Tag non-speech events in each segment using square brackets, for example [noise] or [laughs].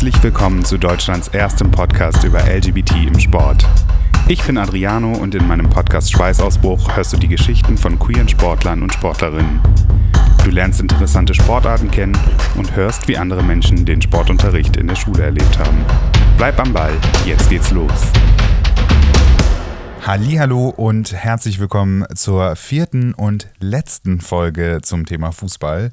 Herzlich willkommen zu Deutschlands erstem Podcast über LGBT im Sport. Ich bin Adriano und in meinem Podcast Schweißausbruch hörst du die Geschichten von queeren Sportlern und Sportlerinnen. Du lernst interessante Sportarten kennen und hörst, wie andere Menschen den Sportunterricht in der Schule erlebt haben. Bleib am Ball, jetzt geht's los. Hallo und herzlich willkommen zur vierten und letzten Folge zum Thema Fußball.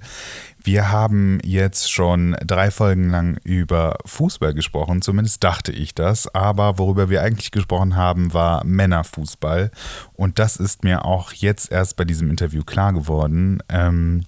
Wir haben jetzt schon drei Folgen lang über Fußball gesprochen, zumindest dachte ich das, aber worüber wir eigentlich gesprochen haben, war Männerfußball und das ist mir auch jetzt erst bei diesem Interview klar geworden. Ähm,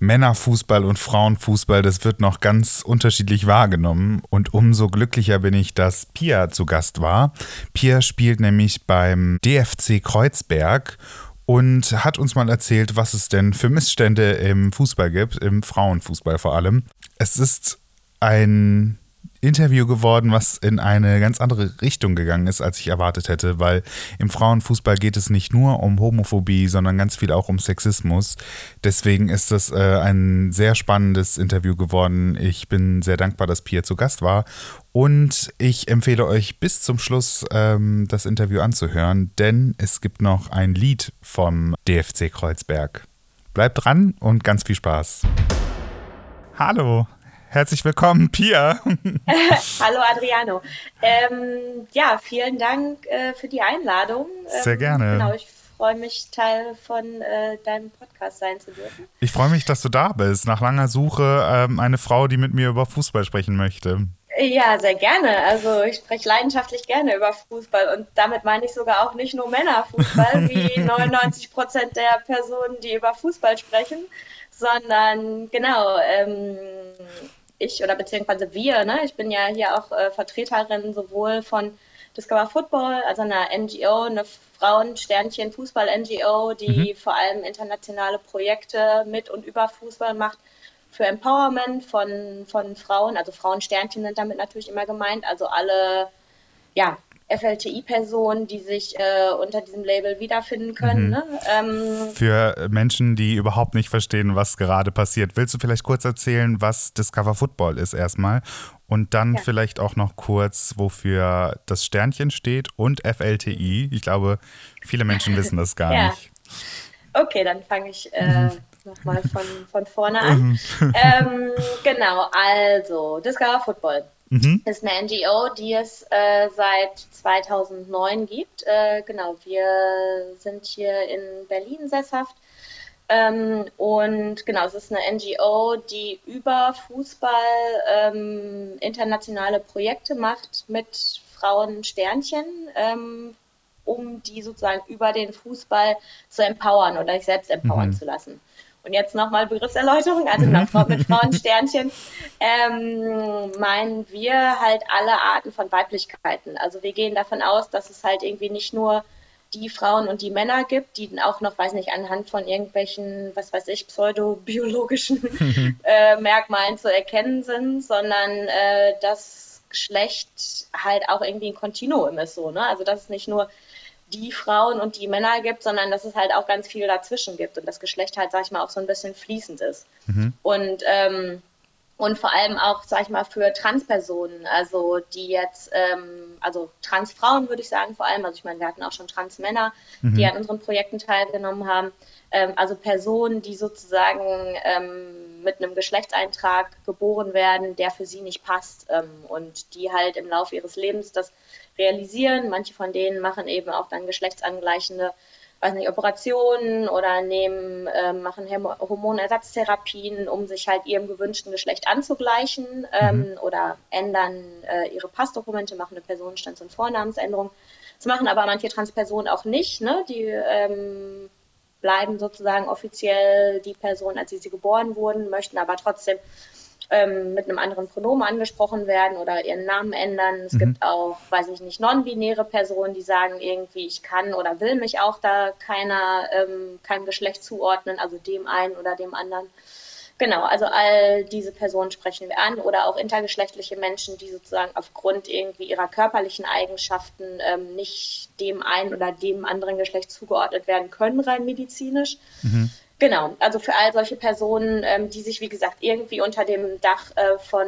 Männerfußball und Frauenfußball, das wird noch ganz unterschiedlich wahrgenommen. Und umso glücklicher bin ich, dass Pia zu Gast war. Pia spielt nämlich beim DFC Kreuzberg und hat uns mal erzählt, was es denn für Missstände im Fußball gibt, im Frauenfußball vor allem. Es ist ein Interview geworden, was in eine ganz andere Richtung gegangen ist, als ich erwartet hätte, weil im Frauenfußball geht es nicht nur um Homophobie, sondern ganz viel auch um Sexismus. Deswegen ist das äh, ein sehr spannendes Interview geworden. Ich bin sehr dankbar, dass Pia zu Gast war und ich empfehle euch bis zum Schluss ähm, das Interview anzuhören, denn es gibt noch ein Lied vom DFC Kreuzberg. Bleibt dran und ganz viel Spaß. Hallo. Herzlich willkommen, Pia. [laughs] Hallo Adriano. Ähm, ja, vielen Dank äh, für die Einladung. Ähm, Sehr gerne. Genau, ich freue mich, Teil von äh, deinem Podcast sein zu dürfen. Ich freue mich, dass du da bist. Nach langer Suche ähm, eine Frau, die mit mir über Fußball sprechen möchte. Ja, sehr gerne. Also ich spreche leidenschaftlich gerne über Fußball und damit meine ich sogar auch nicht nur Männerfußball, [laughs] wie 99 Prozent der Personen, die über Fußball sprechen, sondern genau, ähm, ich oder beziehungsweise wir, ne, ich bin ja hier auch äh, Vertreterin sowohl von Discover Football, also einer NGO, eine Frauen-Sternchen-Fußball-NGO, die mhm. vor allem internationale Projekte mit und über Fußball macht für Empowerment von, von Frauen. Also Frauen-Sternchen sind damit natürlich immer gemeint, also alle ja, FLTI-Personen, die sich äh, unter diesem Label wiederfinden können. Mhm. Ne? Ähm, Für Menschen, die überhaupt nicht verstehen, was gerade passiert, willst du vielleicht kurz erzählen, was Discover Football ist erstmal und dann ja. vielleicht auch noch kurz, wofür das Sternchen steht und FLTI. Ich glaube, viele Menschen wissen das gar [laughs] ja. nicht. Okay, dann fange ich äh, mhm. nochmal von, von vorne [laughs] an. Mhm. ähm, genau, also Discover Football Mhm. ist eine NGO, die es äh, seit 2009 gibt. Äh, genau, wir sind hier in Berlin sesshaft. Ähm, und genau, es ist eine NGO, die über Fußball ähm, internationale Projekte macht mit Frauen Sternchen, ähm, um die sozusagen über den Fußball zu empowern oder sich selbst empowern mhm. zu lassen. Und jetzt nochmal Begriffserläuterung, also mhm. mit Frauensternchen, ähm, meinen wir halt alle Arten von Weiblichkeiten. Also wir gehen davon aus, dass es halt irgendwie nicht nur die Frauen und die Männer gibt, die dann auch noch, weiß nicht, anhand von irgendwelchen, was weiß ich, pseudobiologischen [laughs] äh, Merkmalen zu erkennen sind, sondern äh, das Geschlecht halt auch irgendwie ein Kontinuum ist so, ne? Also dass es nicht nur die Frauen und die Männer gibt, sondern dass es halt auch ganz viel dazwischen gibt und das Geschlecht halt, sag ich mal, auch so ein bisschen fließend ist. Mhm. Und, ähm, und vor allem auch, sag ich mal, für Transpersonen, also die jetzt, ähm, also Transfrauen würde ich sagen vor allem, also ich meine, wir hatten auch schon Transmänner, mhm. die an unseren Projekten teilgenommen haben, ähm, also Personen, die sozusagen ähm, mit einem Geschlechtseintrag geboren werden, der für sie nicht passt ähm, und die halt im Laufe ihres Lebens das realisieren. Manche von denen machen eben auch dann geschlechtsangleichende weiß nicht, Operationen oder nehmen, äh, machen Hormonersatztherapien, um sich halt ihrem gewünschten Geschlecht anzugleichen ähm, mhm. oder ändern äh, ihre Passdokumente, machen eine Personenstands- und Vornamensänderung. Das machen aber manche Transpersonen auch nicht. Ne? Die ähm, bleiben sozusagen offiziell die Person, als sie, sie geboren wurden, möchten aber trotzdem ähm, mit einem anderen Pronomen angesprochen werden oder ihren Namen ändern. Es mhm. gibt auch, weiß ich nicht, non-binäre Personen, die sagen irgendwie, ich kann oder will mich auch da keiner, ähm, keinem Geschlecht zuordnen, also dem einen oder dem anderen. Genau, also all diese Personen sprechen wir an oder auch intergeschlechtliche Menschen, die sozusagen aufgrund irgendwie ihrer körperlichen Eigenschaften ähm, nicht dem einen oder dem anderen Geschlecht zugeordnet werden können, rein medizinisch. Mhm. Genau, also für all solche Personen, ähm, die sich, wie gesagt, irgendwie unter dem Dach äh, von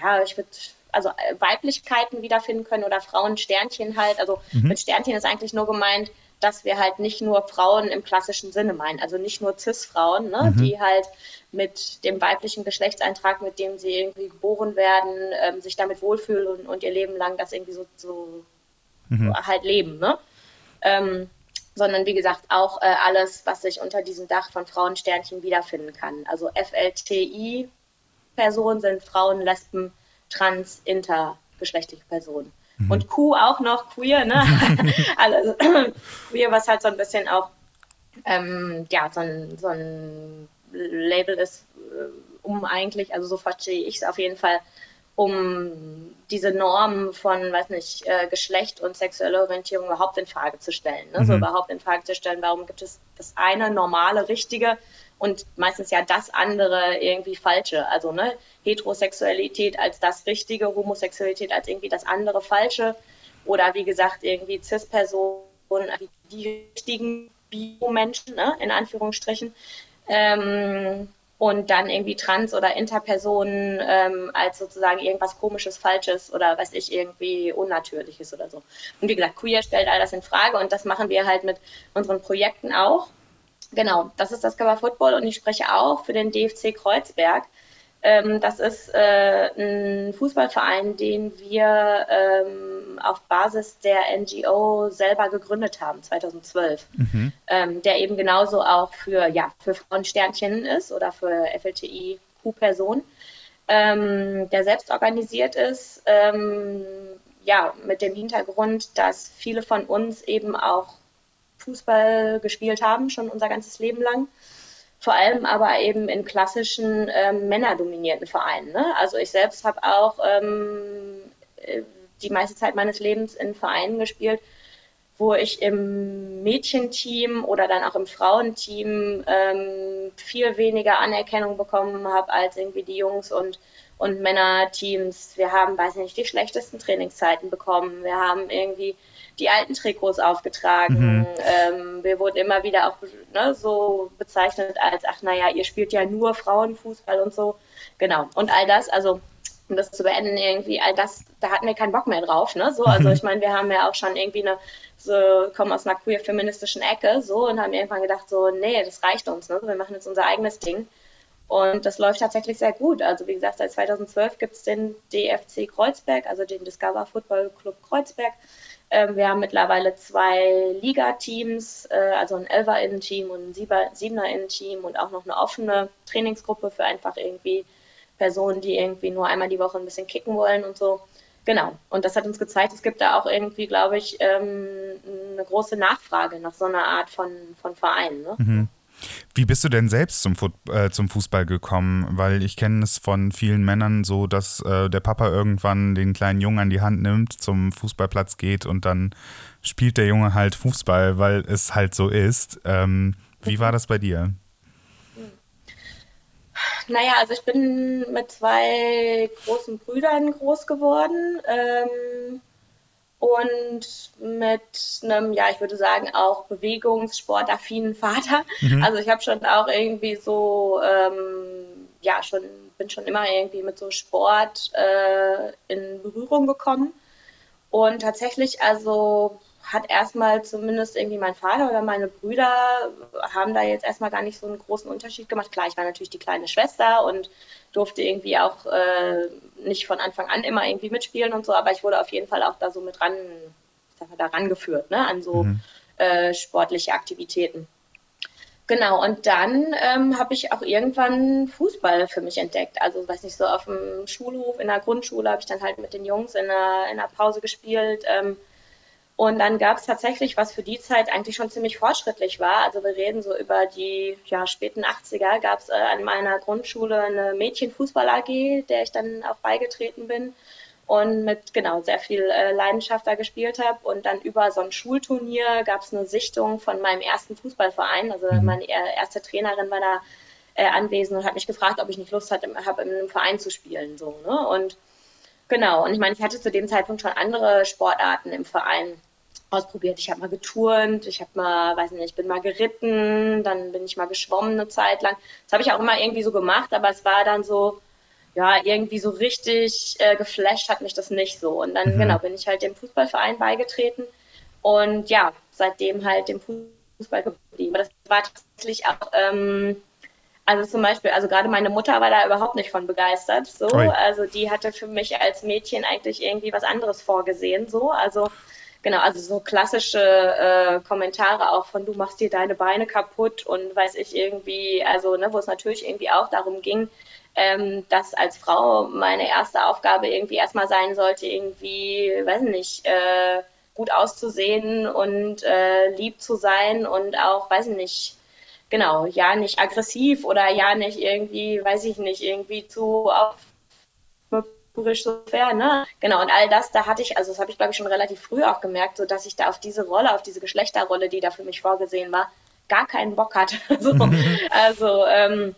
ja, ich würde also äh, Weiblichkeiten wiederfinden können oder Frauensternchen halt. Also mhm. mit Sternchen ist eigentlich nur gemeint, dass wir halt nicht nur Frauen im klassischen Sinne meinen, also nicht nur Cis-Frauen, ne, mhm. die halt mit dem weiblichen Geschlechtseintrag, mit dem sie irgendwie geboren werden, ähm, sich damit wohlfühlen und, und, ihr Leben lang das irgendwie so, so mhm. halt leben, ne? Ähm, sondern wie gesagt auch äh, alles, was sich unter diesem Dach von Frauensternchen wiederfinden kann. Also FLTI-Personen sind Frauen, Lesben, Trans, intergeschlechtliche Personen. Mhm. Und Q auch noch queer, ne? [laughs] also, [clears throat] queer, was halt so ein bisschen auch ähm, ja, so ein, so ein Label ist, äh, um eigentlich, also so verstehe ich es auf jeden Fall, um diese Normen von, weiß nicht, äh, Geschlecht und sexuelle Orientierung überhaupt in Frage zu stellen. Ne? Mhm. So überhaupt in Frage zu stellen, warum gibt es das eine normale, richtige und meistens ja das andere irgendwie falsche. Also ne, Heterosexualität als das Richtige, Homosexualität als irgendwie das andere falsche oder wie gesagt irgendwie Cis-Personen, die richtigen Bio-Menschen, ne, in Anführungsstrichen. Ähm, und dann irgendwie Trans- oder Interpersonen ähm, als sozusagen irgendwas Komisches, Falsches oder weiß ich, irgendwie Unnatürliches oder so. Und wie gesagt, Queer stellt all das in Frage und das machen wir halt mit unseren Projekten auch. Genau, das ist das Cover Football und ich spreche auch für den DFC Kreuzberg. Ähm, das ist äh, ein Fußballverein, den wir ähm, auf Basis der NGO selber gegründet haben, 2012, mhm. ähm, der eben genauso auch für, ja, für Frauensternchen ist oder für FLTI-Q-Personen, ähm, der selbst organisiert ist, ähm, ja, mit dem Hintergrund, dass viele von uns eben auch Fußball gespielt haben, schon unser ganzes Leben lang. Vor allem aber eben in klassischen ähm, männerdominierten Vereinen. Ne? Also ich selbst habe auch ähm, äh, die meiste Zeit meines Lebens in Vereinen gespielt, wo ich im Mädchenteam oder dann auch im Frauenteam ähm, viel weniger Anerkennung bekommen habe als irgendwie die Jungs und, und Männerteams. Wir haben, weiß nicht, die schlechtesten Trainingszeiten bekommen. Wir haben irgendwie die alten Trikots aufgetragen. Mhm. Ähm, wir wurden immer wieder auch ne, so bezeichnet als, ach naja, ihr spielt ja nur Frauenfußball und so. Genau. Und all das, also um das zu beenden, irgendwie, all das, da hatten wir keinen Bock mehr drauf, ne? So, also [laughs] ich meine, wir haben ja auch schon irgendwie eine, so, kommen aus einer queer-feministischen Ecke, so, und haben irgendwann gedacht, so, nee, das reicht uns, ne? Wir machen jetzt unser eigenes Ding. Und das läuft tatsächlich sehr gut. Also wie gesagt, seit 2012 gibt es den DFC Kreuzberg, also den Discover Football Club Kreuzberg. Ähm, wir haben mittlerweile zwei Liga-Teams, äh, also ein Elfer-Innen-Team und ein Siebener-Innen-Team und auch noch eine offene Trainingsgruppe für einfach irgendwie Personen, die irgendwie nur einmal die Woche ein bisschen kicken wollen und so. Genau. Und das hat uns gezeigt, es gibt da auch irgendwie, glaube ich, ähm, eine große Nachfrage nach so einer Art von, von Verein. Ne? Mhm. Wie bist du denn selbst zum, Fu äh, zum Fußball gekommen? Weil ich kenne es von vielen Männern so, dass äh, der Papa irgendwann den kleinen Jungen an die Hand nimmt, zum Fußballplatz geht und dann spielt der Junge halt Fußball, weil es halt so ist. Ähm, wie war das bei dir? Naja, also ich bin mit zwei großen Brüdern groß geworden. Ähm, und mit einem, ja, ich würde sagen, auch bewegungssportaffinen [laughs] Vater. Mhm. Also ich habe schon auch irgendwie so, ähm, ja, schon, bin schon immer irgendwie mit so Sport äh, in Berührung gekommen. Und tatsächlich, also hat erstmal zumindest irgendwie mein Vater oder meine Brüder haben da jetzt erstmal gar nicht so einen großen Unterschied gemacht. Klar, ich war natürlich die kleine Schwester und durfte irgendwie auch äh, nicht von Anfang an immer irgendwie mitspielen und so, aber ich wurde auf jeden Fall auch da so mit ran, sag mal, da rangeführt, ne, an so mhm. äh, sportliche Aktivitäten. Genau, und dann ähm, habe ich auch irgendwann Fußball für mich entdeckt. Also, weiß nicht, so auf dem Schulhof in der Grundschule habe ich dann halt mit den Jungs in der, in der Pause gespielt. Ähm, und dann gab es tatsächlich, was für die Zeit eigentlich schon ziemlich fortschrittlich war, also wir reden so über die ja, späten 80er, gab es äh, an meiner Grundschule eine Mädchenfußball-AG, der ich dann auch beigetreten bin und mit genau sehr viel äh, Leidenschaft da gespielt habe. Und dann über so ein Schulturnier gab es eine Sichtung von meinem ersten Fußballverein. Also mhm. meine erste Trainerin war da äh, anwesend und hat mich gefragt, ob ich nicht Lust habe in einem Verein zu spielen. So, ne? Und Genau, und ich meine, ich hatte zu dem Zeitpunkt schon andere Sportarten im Verein ausprobiert. Ich habe mal geturnt, ich habe mal, weiß nicht, ich bin mal geritten, dann bin ich mal geschwommen eine Zeit lang. Das habe ich auch immer irgendwie so gemacht, aber es war dann so, ja, irgendwie so richtig äh, geflasht hat mich das nicht so. Und dann, mhm. genau, bin ich halt dem Fußballverein beigetreten und ja, seitdem halt dem Fußball geblieben. Aber das war tatsächlich auch, ähm, also zum Beispiel, also gerade meine Mutter war da überhaupt nicht von begeistert. So, Oi. also die hatte für mich als Mädchen eigentlich irgendwie was anderes vorgesehen. So, also genau, also so klassische äh, Kommentare auch von du machst dir deine Beine kaputt und weiß ich irgendwie, also ne, wo es natürlich irgendwie auch darum ging, ähm, dass als Frau meine erste Aufgabe irgendwie erstmal sein sollte, irgendwie, weiß nicht, äh, gut auszusehen und äh, lieb zu sein und auch, weiß ich nicht, genau, ja, nicht aggressiv oder ja, nicht irgendwie, weiß ich nicht, irgendwie zu aufmüpferisch so fair, ne? Genau, und all das, da hatte ich, also das habe ich, glaube ich, schon relativ früh auch gemerkt, so dass ich da auf diese Rolle, auf diese Geschlechterrolle, die da für mich vorgesehen war, gar keinen Bock hatte. [laughs] so, also, ähm,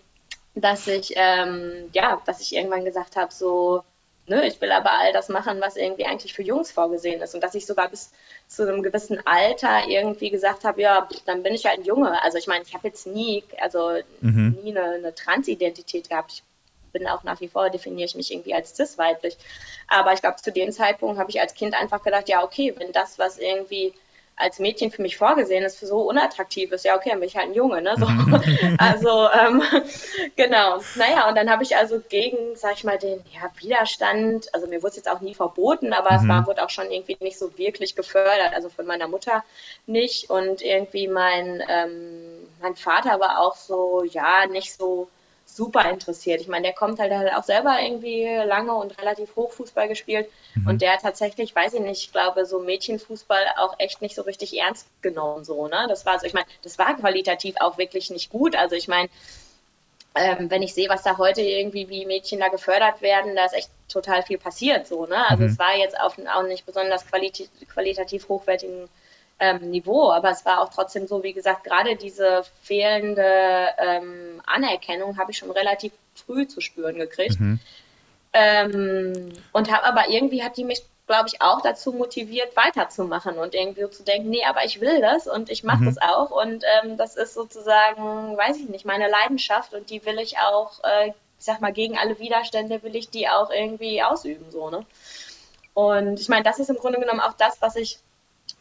dass ich, ähm, ja, dass ich irgendwann gesagt habe, so, ne, ich will aber all das machen, was irgendwie eigentlich für Jungs vorgesehen ist. Und dass ich sogar bis zu einem gewissen Alter irgendwie gesagt habe, ja, dann bin ich halt ein Junge. Also ich meine, ich habe jetzt nie, also mhm. nie eine, eine Transidentität gehabt. Ich bin auch nach wie vor, definiere ich mich irgendwie als cis-weiblich. Aber ich glaube, zu dem Zeitpunkt habe ich als Kind einfach gedacht, ja, okay, wenn das, was irgendwie als Mädchen für mich vorgesehen ist, für so unattraktiv ist, ja, okay, dann bin ich halt ein Junge, ne? So. [laughs] also, ähm, [laughs] genau. Naja, und dann habe ich also gegen, sag ich mal, den ja, Widerstand, also mir wurde es jetzt auch nie verboten, aber mhm. es war, wurde auch schon irgendwie nicht so wirklich gefördert, also von meiner Mutter nicht. Und irgendwie mein, ähm, mein Vater war auch so, ja, nicht so super interessiert. Ich meine, der kommt halt, der hat auch selber irgendwie lange und relativ hoch Fußball gespielt mhm. und der hat tatsächlich, weiß ich nicht, ich glaube, so Mädchenfußball auch echt nicht so richtig ernst genommen, so, ne? Das war so, ich meine, das war qualitativ auch wirklich nicht gut. Also ich meine, ähm, wenn ich sehe, was da heute irgendwie, wie Mädchen da gefördert werden, da ist echt total viel passiert, so, ne? Also mhm. es war jetzt auf auch nicht besonders qualitativ hochwertigen ähm, Niveau. Aber es war auch trotzdem so, wie gesagt, gerade diese fehlende ähm, Anerkennung habe ich schon relativ früh zu spüren gekriegt. Mhm. Ähm, und habe aber irgendwie hat die mich, glaube ich, auch dazu motiviert, weiterzumachen und irgendwie zu denken, nee, aber ich will das und ich mache mhm. das auch. Und ähm, das ist sozusagen, weiß ich nicht, meine Leidenschaft und die will ich auch, äh, ich sag mal, gegen alle Widerstände will ich die auch irgendwie ausüben, so, ne? Und ich meine, das ist im Grunde genommen auch das, was ich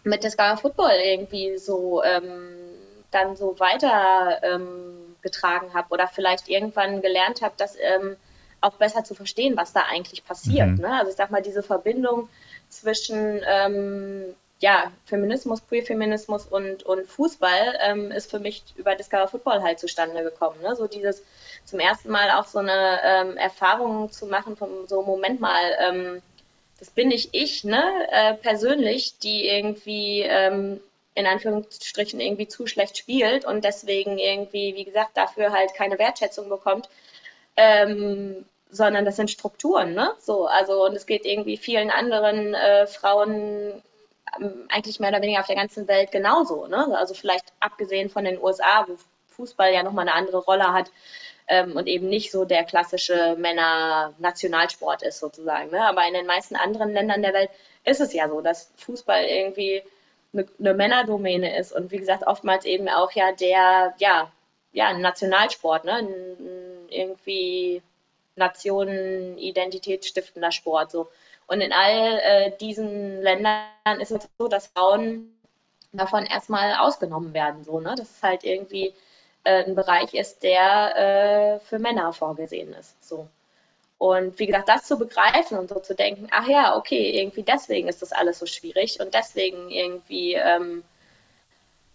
mit Discover Football irgendwie so ähm, dann so weiter ähm, getragen habe oder vielleicht irgendwann gelernt habe, das ähm, auch besser zu verstehen, was da eigentlich passiert. Mhm. Ne? Also ich sag mal, diese Verbindung zwischen ähm, ja, Feminismus, Queer-Feminismus und, und Fußball ähm, ist für mich über Discover Football halt zustande gekommen. Ne? So dieses zum ersten Mal auch so eine ähm, Erfahrung zu machen, vom so Moment mal, das bin nicht ich, ne, äh, persönlich, die irgendwie ähm, in Anführungsstrichen irgendwie zu schlecht spielt und deswegen irgendwie, wie gesagt, dafür halt keine Wertschätzung bekommt, ähm, sondern das sind Strukturen, ne? So, also und es geht irgendwie vielen anderen äh, Frauen ähm, eigentlich mehr oder weniger auf der ganzen Welt genauso, ne? Also vielleicht abgesehen von den USA, wo Fußball ja nochmal eine andere Rolle hat, ähm, und eben nicht so der klassische Männer-Nationalsport ist sozusagen. Ne? Aber in den meisten anderen Ländern der Welt ist es ja so, dass Fußball irgendwie eine, eine Männerdomäne ist und wie gesagt oftmals eben auch ja der ja ja Nationalsport, ne? Ein, irgendwie Nationen identitätsstiftender Sport so. Und in all äh, diesen Ländern ist es so, dass Frauen davon erstmal ausgenommen werden. So, ne? Das ist halt irgendwie äh, ein Bereich ist, der äh, für Männer vorgesehen ist. So. Und wie gesagt, das zu begreifen und so zu denken, ach ja, okay, irgendwie deswegen ist das alles so schwierig und deswegen irgendwie, ähm,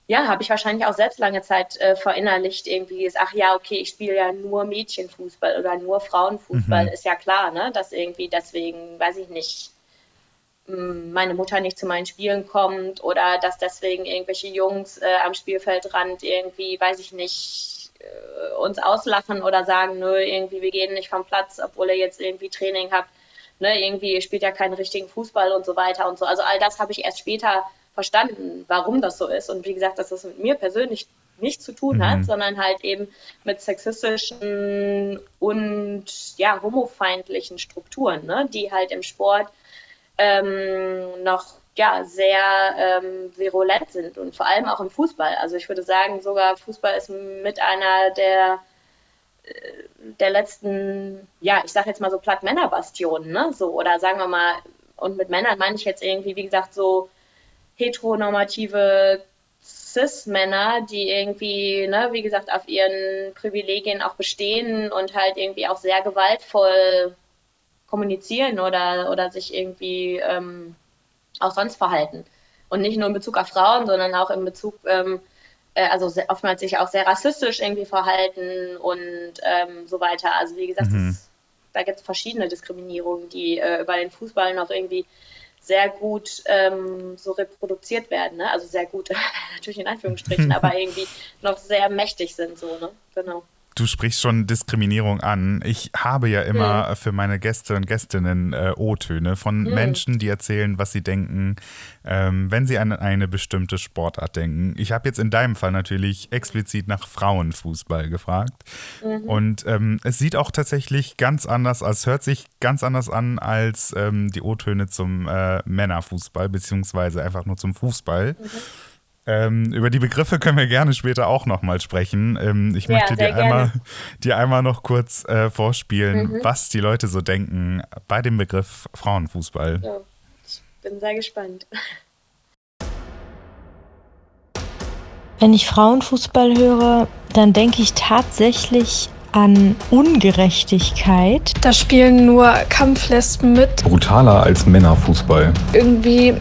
ja, habe ich wahrscheinlich auch selbst lange Zeit äh, verinnerlicht, irgendwie ist, ach ja, okay, ich spiele ja nur Mädchenfußball oder nur Frauenfußball, mhm. ist ja klar, ne, dass irgendwie deswegen, weiß ich nicht, meine Mutter nicht zu meinen Spielen kommt oder dass deswegen irgendwelche Jungs äh, am Spielfeldrand irgendwie, weiß ich nicht, äh, uns auslachen oder sagen, nö, irgendwie, wir gehen nicht vom Platz, obwohl ihr jetzt irgendwie Training habt. Ne, irgendwie, spielt ja keinen richtigen Fußball und so weiter und so. Also all das habe ich erst später verstanden, warum das so ist. Und wie gesagt, dass das mit mir persönlich nichts zu tun hat, mhm. sondern halt eben mit sexistischen und ja, homofeindlichen Strukturen, ne, die halt im Sport ähm, noch ja, sehr ähm, virulent sind und vor allem auch im Fußball. Also ich würde sagen, sogar Fußball ist mit einer der der letzten, ja, ich sag jetzt mal so platt Männerbastionen, ne? So, oder sagen wir mal, und mit Männern meine ich jetzt irgendwie, wie gesagt, so heteronormative Cis-Männer, die irgendwie, ne, wie gesagt, auf ihren Privilegien auch bestehen und halt irgendwie auch sehr gewaltvoll kommunizieren oder, oder sich irgendwie ähm, auch sonst verhalten. Und nicht nur in Bezug auf Frauen, sondern auch in Bezug, ähm, äh, also sehr, oftmals sich auch sehr rassistisch irgendwie verhalten und ähm, so weiter. Also wie gesagt, mhm. das, da gibt es verschiedene Diskriminierungen, die äh, über den Fußball noch irgendwie sehr gut ähm, so reproduziert werden. Ne? Also sehr gut, [laughs] natürlich in Anführungsstrichen, [laughs] aber irgendwie noch sehr mächtig sind so, ne? Genau. Du sprichst schon Diskriminierung an. Ich habe ja immer hm. für meine Gäste und Gästinnen äh, O-Töne von hm. Menschen, die erzählen, was sie denken, ähm, wenn sie an eine bestimmte Sportart denken. Ich habe jetzt in deinem Fall natürlich explizit nach Frauenfußball gefragt. Mhm. Und ähm, es sieht auch tatsächlich ganz anders, als hört sich ganz anders an als ähm, die O-Töne zum äh, Männerfußball, beziehungsweise einfach nur zum Fußball. Ähm, über die Begriffe können wir gerne später auch nochmal sprechen. Ähm, ich ja, möchte dir einmal, dir einmal noch kurz äh, vorspielen, mhm. was die Leute so denken bei dem Begriff Frauenfußball. Ja, ich bin sehr gespannt. Wenn ich Frauenfußball höre, dann denke ich tatsächlich an Ungerechtigkeit. Da spielen nur Kampflesben mit. Brutaler als Männerfußball. Irgendwie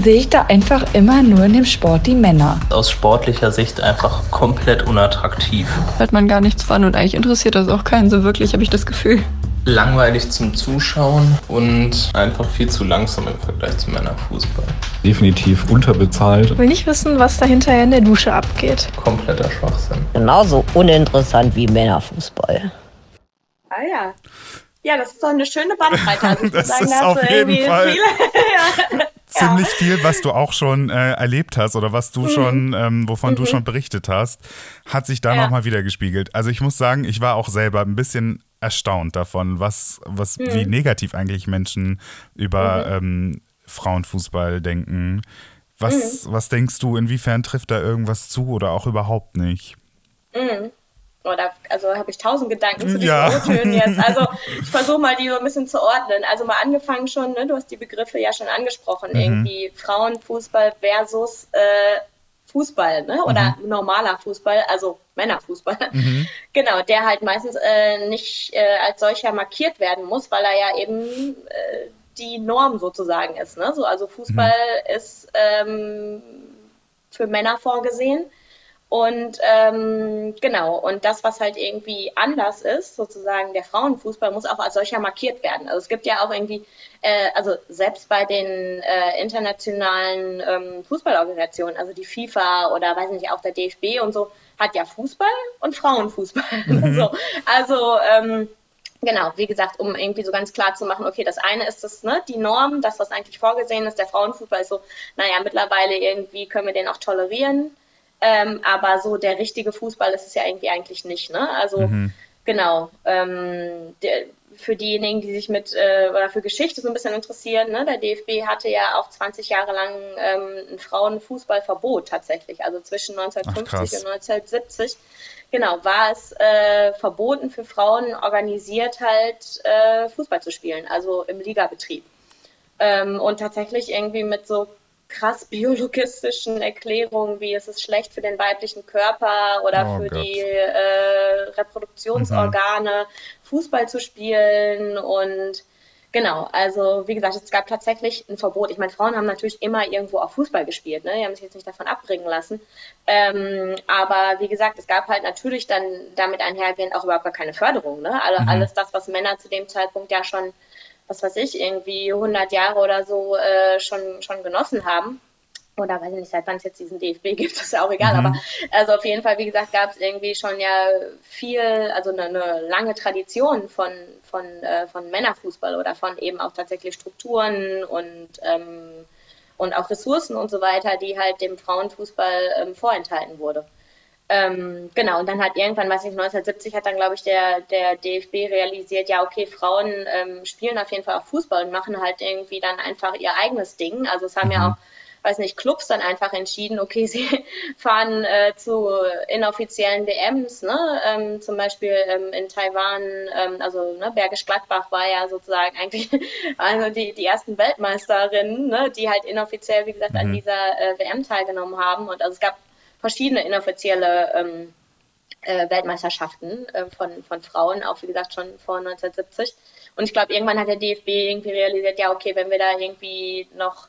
sehe ich da einfach immer nur in dem Sport die Männer. Aus sportlicher Sicht einfach komplett unattraktiv. Hört man gar nichts von und eigentlich interessiert das auch keinen so wirklich, habe ich das Gefühl. Langweilig zum Zuschauen und einfach viel zu langsam im Vergleich zum Männerfußball. Definitiv unterbezahlt. Ich will nicht wissen, was da hinterher in der Dusche abgeht. Kompletter Schwachsinn. Genauso uninteressant wie Männerfußball. Ah ja. Ja, das ist doch eine schöne Bandbreite. Also [laughs] das sagen, ist auf jeden Fall. Viele, [laughs] ja ziemlich viel, was du auch schon äh, erlebt hast oder was du mhm. schon, ähm, wovon mhm. du schon berichtet hast, hat sich da ja. nochmal wieder gespiegelt. Also ich muss sagen, ich war auch selber ein bisschen erstaunt davon, was, was mhm. wie negativ eigentlich Menschen über mhm. ähm, Frauenfußball denken. Was, mhm. was denkst du, inwiefern trifft da irgendwas zu oder auch überhaupt nicht? Oder also habe ich tausend Gedanken zu diesen ja. O-Tönen jetzt. Also [laughs] ich versuche mal die so ein bisschen zu ordnen. Also mal angefangen schon, ne, du hast die Begriffe ja schon angesprochen, mhm. irgendwie Frauenfußball versus äh, Fußball, ne? Oder mhm. normaler Fußball, also Männerfußball. Mhm. [laughs] Genau, der halt meistens äh, nicht äh, als solcher markiert werden muss, weil er ja eben äh, die Norm sozusagen ist. Ne? So, also Fußball mhm. ist ähm, für Männer vorgesehen und ähm, genau, und das, was halt irgendwie anders ist, sozusagen der Frauenfußball, muss auch als solcher markiert werden. Also es gibt ja auch irgendwie, äh, also selbst bei den äh, internationalen ähm, Fußballorganisationen, also die FIFA oder weiß nicht, auch der DFB und so, hat ja Fußball und Frauenfußball. [laughs] Mhm. so, also ähm, Genau, wie gesagt, um irgendwie so ganz klar zu machen, okay, das eine ist das, ne, die Norm, das, was eigentlich vorgesehen ist, der Frauenfußball ist so, naja, mittlerweile irgendwie können wir den auch tolerieren. Ähm, aber so der richtige Fußball ist es ja irgendwie eigentlich nicht. Ne? Also mhm. genau. Ähm, der, für diejenigen, die sich mit äh, oder für Geschichte so ein bisschen interessieren, ne? der DFB hatte ja auch 20 Jahre lang ähm, ein Frauenfußballverbot tatsächlich. Also zwischen 1950 Ach, und 1970 genau, war es äh, verboten für Frauen organisiert halt äh, Fußball zu spielen, also im Ligabetrieb. Ähm, und tatsächlich irgendwie mit so krass biologistischen Erklärungen, wie es ist schlecht für den weiblichen Körper oder oh für Gott. die äh, Reproduktionsorgane, mhm. Fußball zu spielen und Genau, also wie gesagt, es gab tatsächlich ein Verbot. Ich meine, Frauen haben natürlich immer irgendwo auch Fußball gespielt, ne? Die haben sich jetzt nicht davon abbringen lassen. Ähm, aber wie gesagt, es gab halt natürlich dann damit einhergehend auch überhaupt gar keine Förderung, ne? Also mhm. alles das, was Männer zu dem Zeitpunkt ja schon was weiß ich, irgendwie 100 Jahre oder so äh, schon, schon genossen haben. Oder weiß ich nicht, seit wann es jetzt diesen DFB gibt, [laughs] ist ja auch egal. Mhm. Aber also auf jeden Fall, wie gesagt, gab es irgendwie schon ja viel, also eine, eine lange Tradition von, von, äh, von Männerfußball oder von eben auch tatsächlich Strukturen und, ähm, und auch Ressourcen und so weiter, die halt dem Frauenfußball ähm, vorenthalten wurde. Ähm, genau, und dann hat irgendwann, weiß ich, 1970 hat dann, glaube ich, der, der DFB realisiert, ja, okay, Frauen ähm, spielen auf jeden Fall auch Fußball und machen halt irgendwie dann einfach ihr eigenes Ding. Also es haben mhm. ja auch, weiß nicht, Clubs dann einfach entschieden, okay, [laughs] sie fahren äh, zu inoffiziellen WMs, ne? Ähm, zum Beispiel ähm, in Taiwan, ähm, also ne, Bergisch Gladbach war ja sozusagen eigentlich [laughs] also die, die ersten Weltmeisterinnen, ne? die halt inoffiziell, wie gesagt, mhm. an dieser äh, WM teilgenommen haben. Und also es gab verschiedene inoffizielle ähm, äh, Weltmeisterschaften äh, von, von Frauen, auch wie gesagt schon vor 1970. Und ich glaube, irgendwann hat der DFB irgendwie realisiert, ja, okay, wenn wir da irgendwie noch,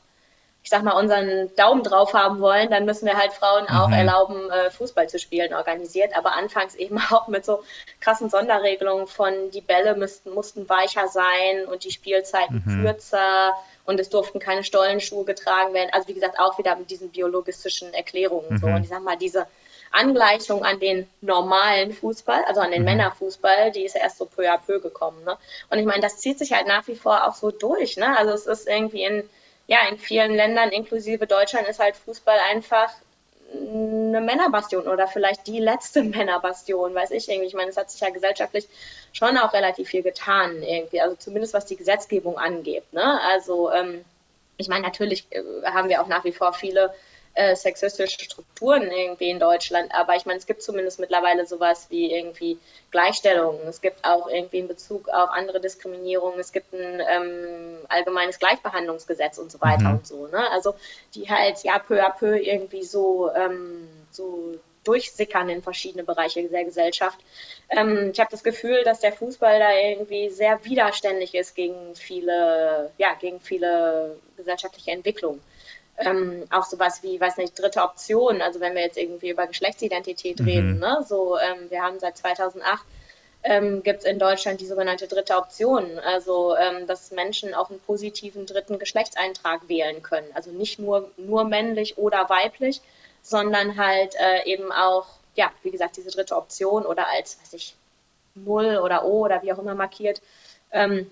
ich sag mal, unseren Daumen drauf haben wollen, dann müssen wir halt Frauen mhm. auch erlauben, äh, Fußball zu spielen, organisiert. Aber anfangs eben [laughs] auch mit so krassen Sonderregelungen von, die Bälle müssten, mussten weicher sein und die Spielzeiten mhm. kürzer und es durften keine Stollenschuhe getragen werden. Also wie gesagt, auch wieder mit diesen biologistischen Erklärungen. Mhm. So. Und ich sag mal, diese Angleichung an den normalen Fußball, also an den mhm. Männerfußball, die ist ja erst so peu à peu gekommen. Ne? Und ich meine, das zieht sich halt nach wie vor auch so durch. Ne? Also es ist irgendwie in, ja, in vielen Ländern, inklusive Deutschland, ist halt Fußball einfach eine Männerbastion oder vielleicht die letzte [laughs] Männerbastion, weiß ich irgendwie. Ich meine, es hat sich ja gesellschaftlich schon auch relativ viel getan irgendwie, also zumindest was die Gesetzgebung angeht. Ne? Also ähm, ich meine, natürlich äh, haben wir auch nach wie vor viele äh, sexistische Strukturen irgendwie in Deutschland, aber ich meine, es gibt zumindest mittlerweile sowas wie irgendwie Gleichstellung. Es gibt auch irgendwie in Bezug auf andere Diskriminierung, es gibt ein ähm, allgemeines Gleichbehandlungsgesetz und so weiter mhm. und so. Ne? Also die halt ja peu à peu irgendwie so, ähm, so durchsickern in verschiedene Bereiche der Gesellschaft. Ähm, ich habe das Gefühl, dass der Fußball da irgendwie sehr widerständig ist gegen viele, ja, gegen viele gesellschaftliche Entwicklungen ähm, auch sowas wie, weiß nicht, dritte Option, also wenn wir jetzt irgendwie über Geschlechtsidentität mhm. reden, ne? so, ähm, wir haben seit 2008 ähm, gibt es in Deutschland die sogenannte dritte Option, also ähm, dass Menschen auch einen positiven dritten Geschlechtseintrag wählen können, also nicht nur, nur männlich oder weiblich, sondern halt äh, eben auch, ja, wie gesagt, diese dritte Option oder als, weiß ich, Null oder O oder wie auch immer markiert, ähm,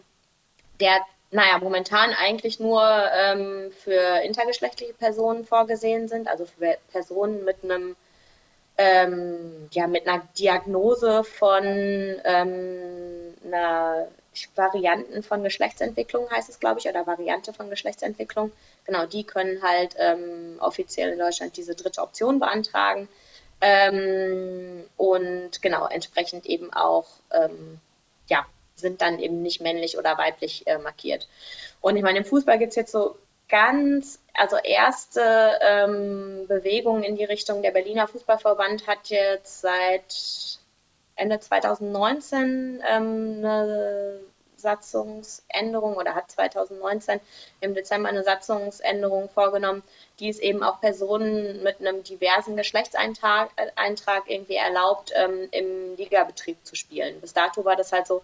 der naja, momentan eigentlich nur ähm, für intergeschlechtliche Personen vorgesehen sind, also für Personen mit einem ähm, ja, mit einer Diagnose von ähm, einer Varianten von Geschlechtsentwicklung heißt es, glaube ich, oder Variante von Geschlechtsentwicklung. Genau, die können halt ähm, offiziell in Deutschland diese dritte Option beantragen ähm, und genau entsprechend eben auch ähm, ja, sind dann eben nicht männlich oder weiblich äh, markiert. Und ich meine, im Fußball gibt es jetzt so ganz, also erste ähm, Bewegungen in die Richtung. Der Berliner Fußballverband hat jetzt seit Ende 2019 ähm, eine Satzungsänderung oder hat 2019 im Dezember eine Satzungsänderung vorgenommen, die es eben auch Personen mit einem diversen Geschlechtseintrag Eintrag irgendwie erlaubt, ähm, im Ligabetrieb zu spielen. Bis dato war das halt so,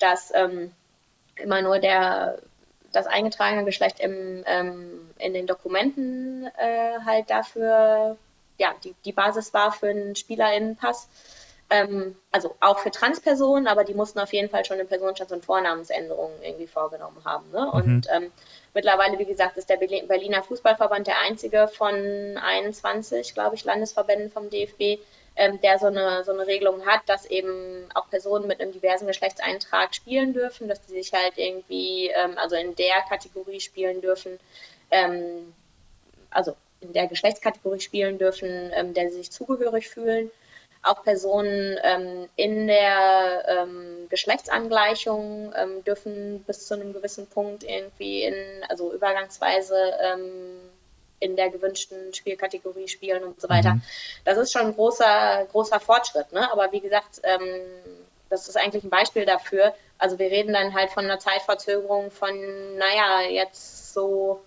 dass ähm, immer nur der, das eingetragene Geschlecht im, ähm, in den Dokumenten äh, halt dafür ja, die, die Basis war für einen SpielerInnenpass. Ähm, also auch für Transpersonen, aber die mussten auf jeden Fall schon eine Personenstands- und Vornamensänderung irgendwie vorgenommen haben. Ne? Mhm. Und ähm, mittlerweile, wie gesagt, ist der Berliner Fußballverband der einzige von 21, glaube ich, Landesverbänden vom DFB, ähm, der so eine, so eine Regelung hat, dass eben auch Personen mit einem diversen Geschlechtseintrag spielen dürfen, dass die sich halt irgendwie, ähm, also in der Kategorie spielen dürfen, ähm, also in der Geschlechtskategorie spielen dürfen, ähm, der sie sich zugehörig fühlen. Auch Personen ähm, in der ähm, Geschlechtsangleichung dürfen bis zu einem gewissen Punkt irgendwie in, also übergangsweise in der gewünschten Spielkategorie spielen und so weiter. Mhm. Das ist schon ein großer, großer Fortschritt. Ne? Aber wie gesagt, ähm, das ist eigentlich ein Beispiel dafür. Also wir reden dann halt von einer Zeitverzögerung von, naja, jetzt so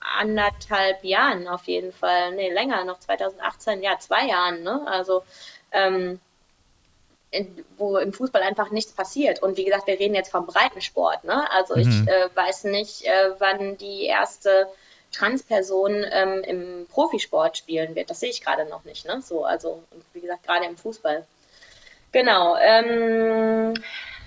anderthalb Jahren auf jeden Fall. Nee, länger, noch 2018, ja, zwei Jahren. Ne? Also ähm, in, wo im Fußball einfach nichts passiert. Und wie gesagt, wir reden jetzt vom Breitensport. Ne? Also mhm. ich äh, weiß nicht, äh, wann die erste Transperson ähm, im Profisport spielen wird. Das sehe ich gerade noch nicht. Ne? So, also wie gesagt, gerade im Fußball. Genau. Ähm,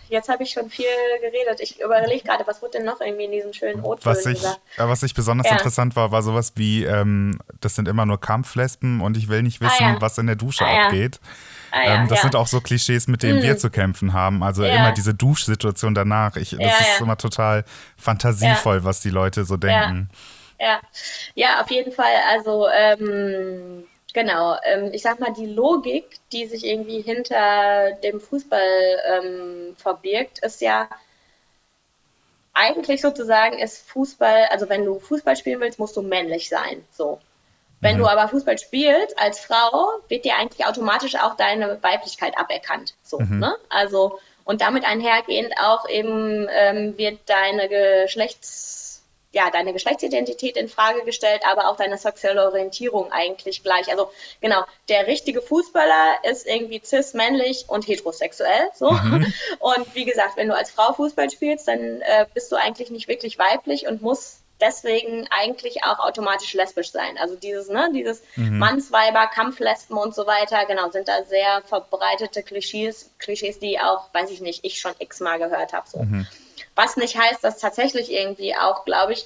jetzt habe ich schon viel geredet. Ich überlege gerade, was wurde denn noch irgendwie in diesem schönen Rot was ich, gesagt? Was ich besonders ja. interessant war, war sowas wie, ähm, das sind immer nur Kampflespen und ich will nicht wissen, ah, ja. was in der Dusche ah, abgeht. Ja. Ah, ja, ähm, das ja. sind auch so Klischees, mit denen Hm. wir zu kämpfen haben. Also Ja. immer diese Duschsituation danach. Ich, das ist immer total fantasievoll, was die Leute so denken. Ja, ja, auf jeden Fall. Also ähm, genau, ähm, ich sag mal, die Logik, die sich irgendwie hinter dem Fußball ähm, verbirgt, ist ja eigentlich sozusagen ist Fußball, also wenn du Fußball spielen willst, musst du männlich sein. So. Wenn Mhm. du aber Fußball spielst als Frau, wird dir eigentlich automatisch auch deine Weiblichkeit aberkannt. So, Mhm. ne? Also, und damit einhergehend auch eben ähm, wird deine Geschlechts, ja, deine Geschlechtsidentität in Frage gestellt, aber auch deine sexuelle Orientierung eigentlich gleich. Also genau, der richtige Fußballer ist irgendwie cis, männlich und heterosexuell. So. [laughs] Und wie gesagt, wenn du als Frau Fußball spielst, dann äh, bist du eigentlich nicht wirklich weiblich und musst deswegen eigentlich auch automatisch lesbisch sein. Also dieses, ne, dieses Mannsweiber, Kampflesben und so weiter, genau, sind da sehr verbreitete Klischees, Klischees, die auch, weiß ich nicht, ich schon x-mal gehört habe. So. Was nicht heißt, dass tatsächlich irgendwie auch, glaube ich,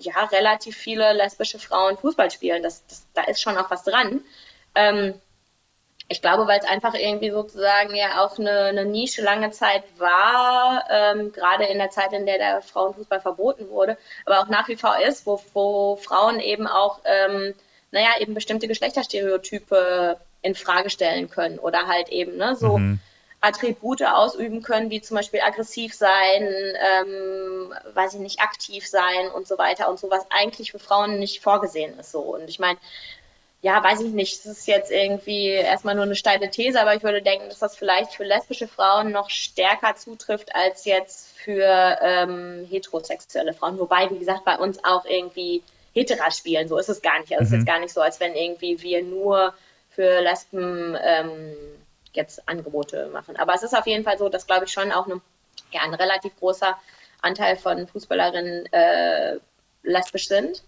ja, relativ viele lesbische Frauen Fußball spielen. Das, das, da ist schon auch was dran. Ähm, ich glaube, weil es einfach irgendwie sozusagen ja auch eine, eine Nische lange Zeit war, ähm, gerade in der Zeit, in der der Frauenfußball verboten wurde, aber auch nach wie vor ist, wo, wo Frauen eben auch, ähm, naja, eben bestimmte Geschlechterstereotype in Frage stellen können oder halt eben, ne, so Attribute ausüben können, wie zum Beispiel aggressiv sein, ähm, weiß ich nicht, aktiv sein und so weiter und so, was eigentlich für Frauen nicht vorgesehen ist so. Und ich meine, ja, weiß ich nicht, das ist jetzt irgendwie erstmal nur eine steile These, aber ich würde denken, dass das vielleicht für lesbische Frauen noch stärker zutrifft als jetzt für ähm, heterosexuelle Frauen. Wobei, wie gesagt, bei uns auch irgendwie Hetera spielen, so ist es gar nicht. Also es ist jetzt gar nicht so, als wenn irgendwie wir nur für Lesben ähm, jetzt Angebote machen. Aber es ist auf jeden Fall so, dass, glaube ich, schon auch eine, ja, ein relativ großer Anteil von Fußballerinnen äh, lesbisch sind.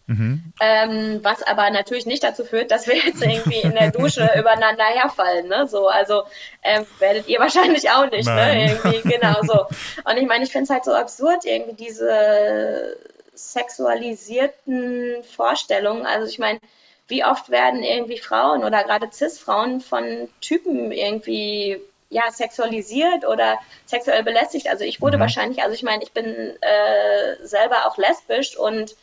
Ähm, was aber natürlich nicht dazu führt, dass wir jetzt irgendwie in der Dusche [laughs] übereinander herfallen. Ne? So, also ähm, werdet ihr wahrscheinlich auch nicht. Nein. Ne? Irgendwie, [laughs] genau so. Und ich meine, ich finde es halt so absurd, irgendwie diese sexualisierten Vorstellungen. Also ich meine, wie oft werden irgendwie Frauen oder gerade Cis-Frauen von Typen irgendwie ja, sexualisiert oder sexuell belästigt. Also ich wurde wahrscheinlich, also ich meine, ich bin äh, selber auch lesbisch und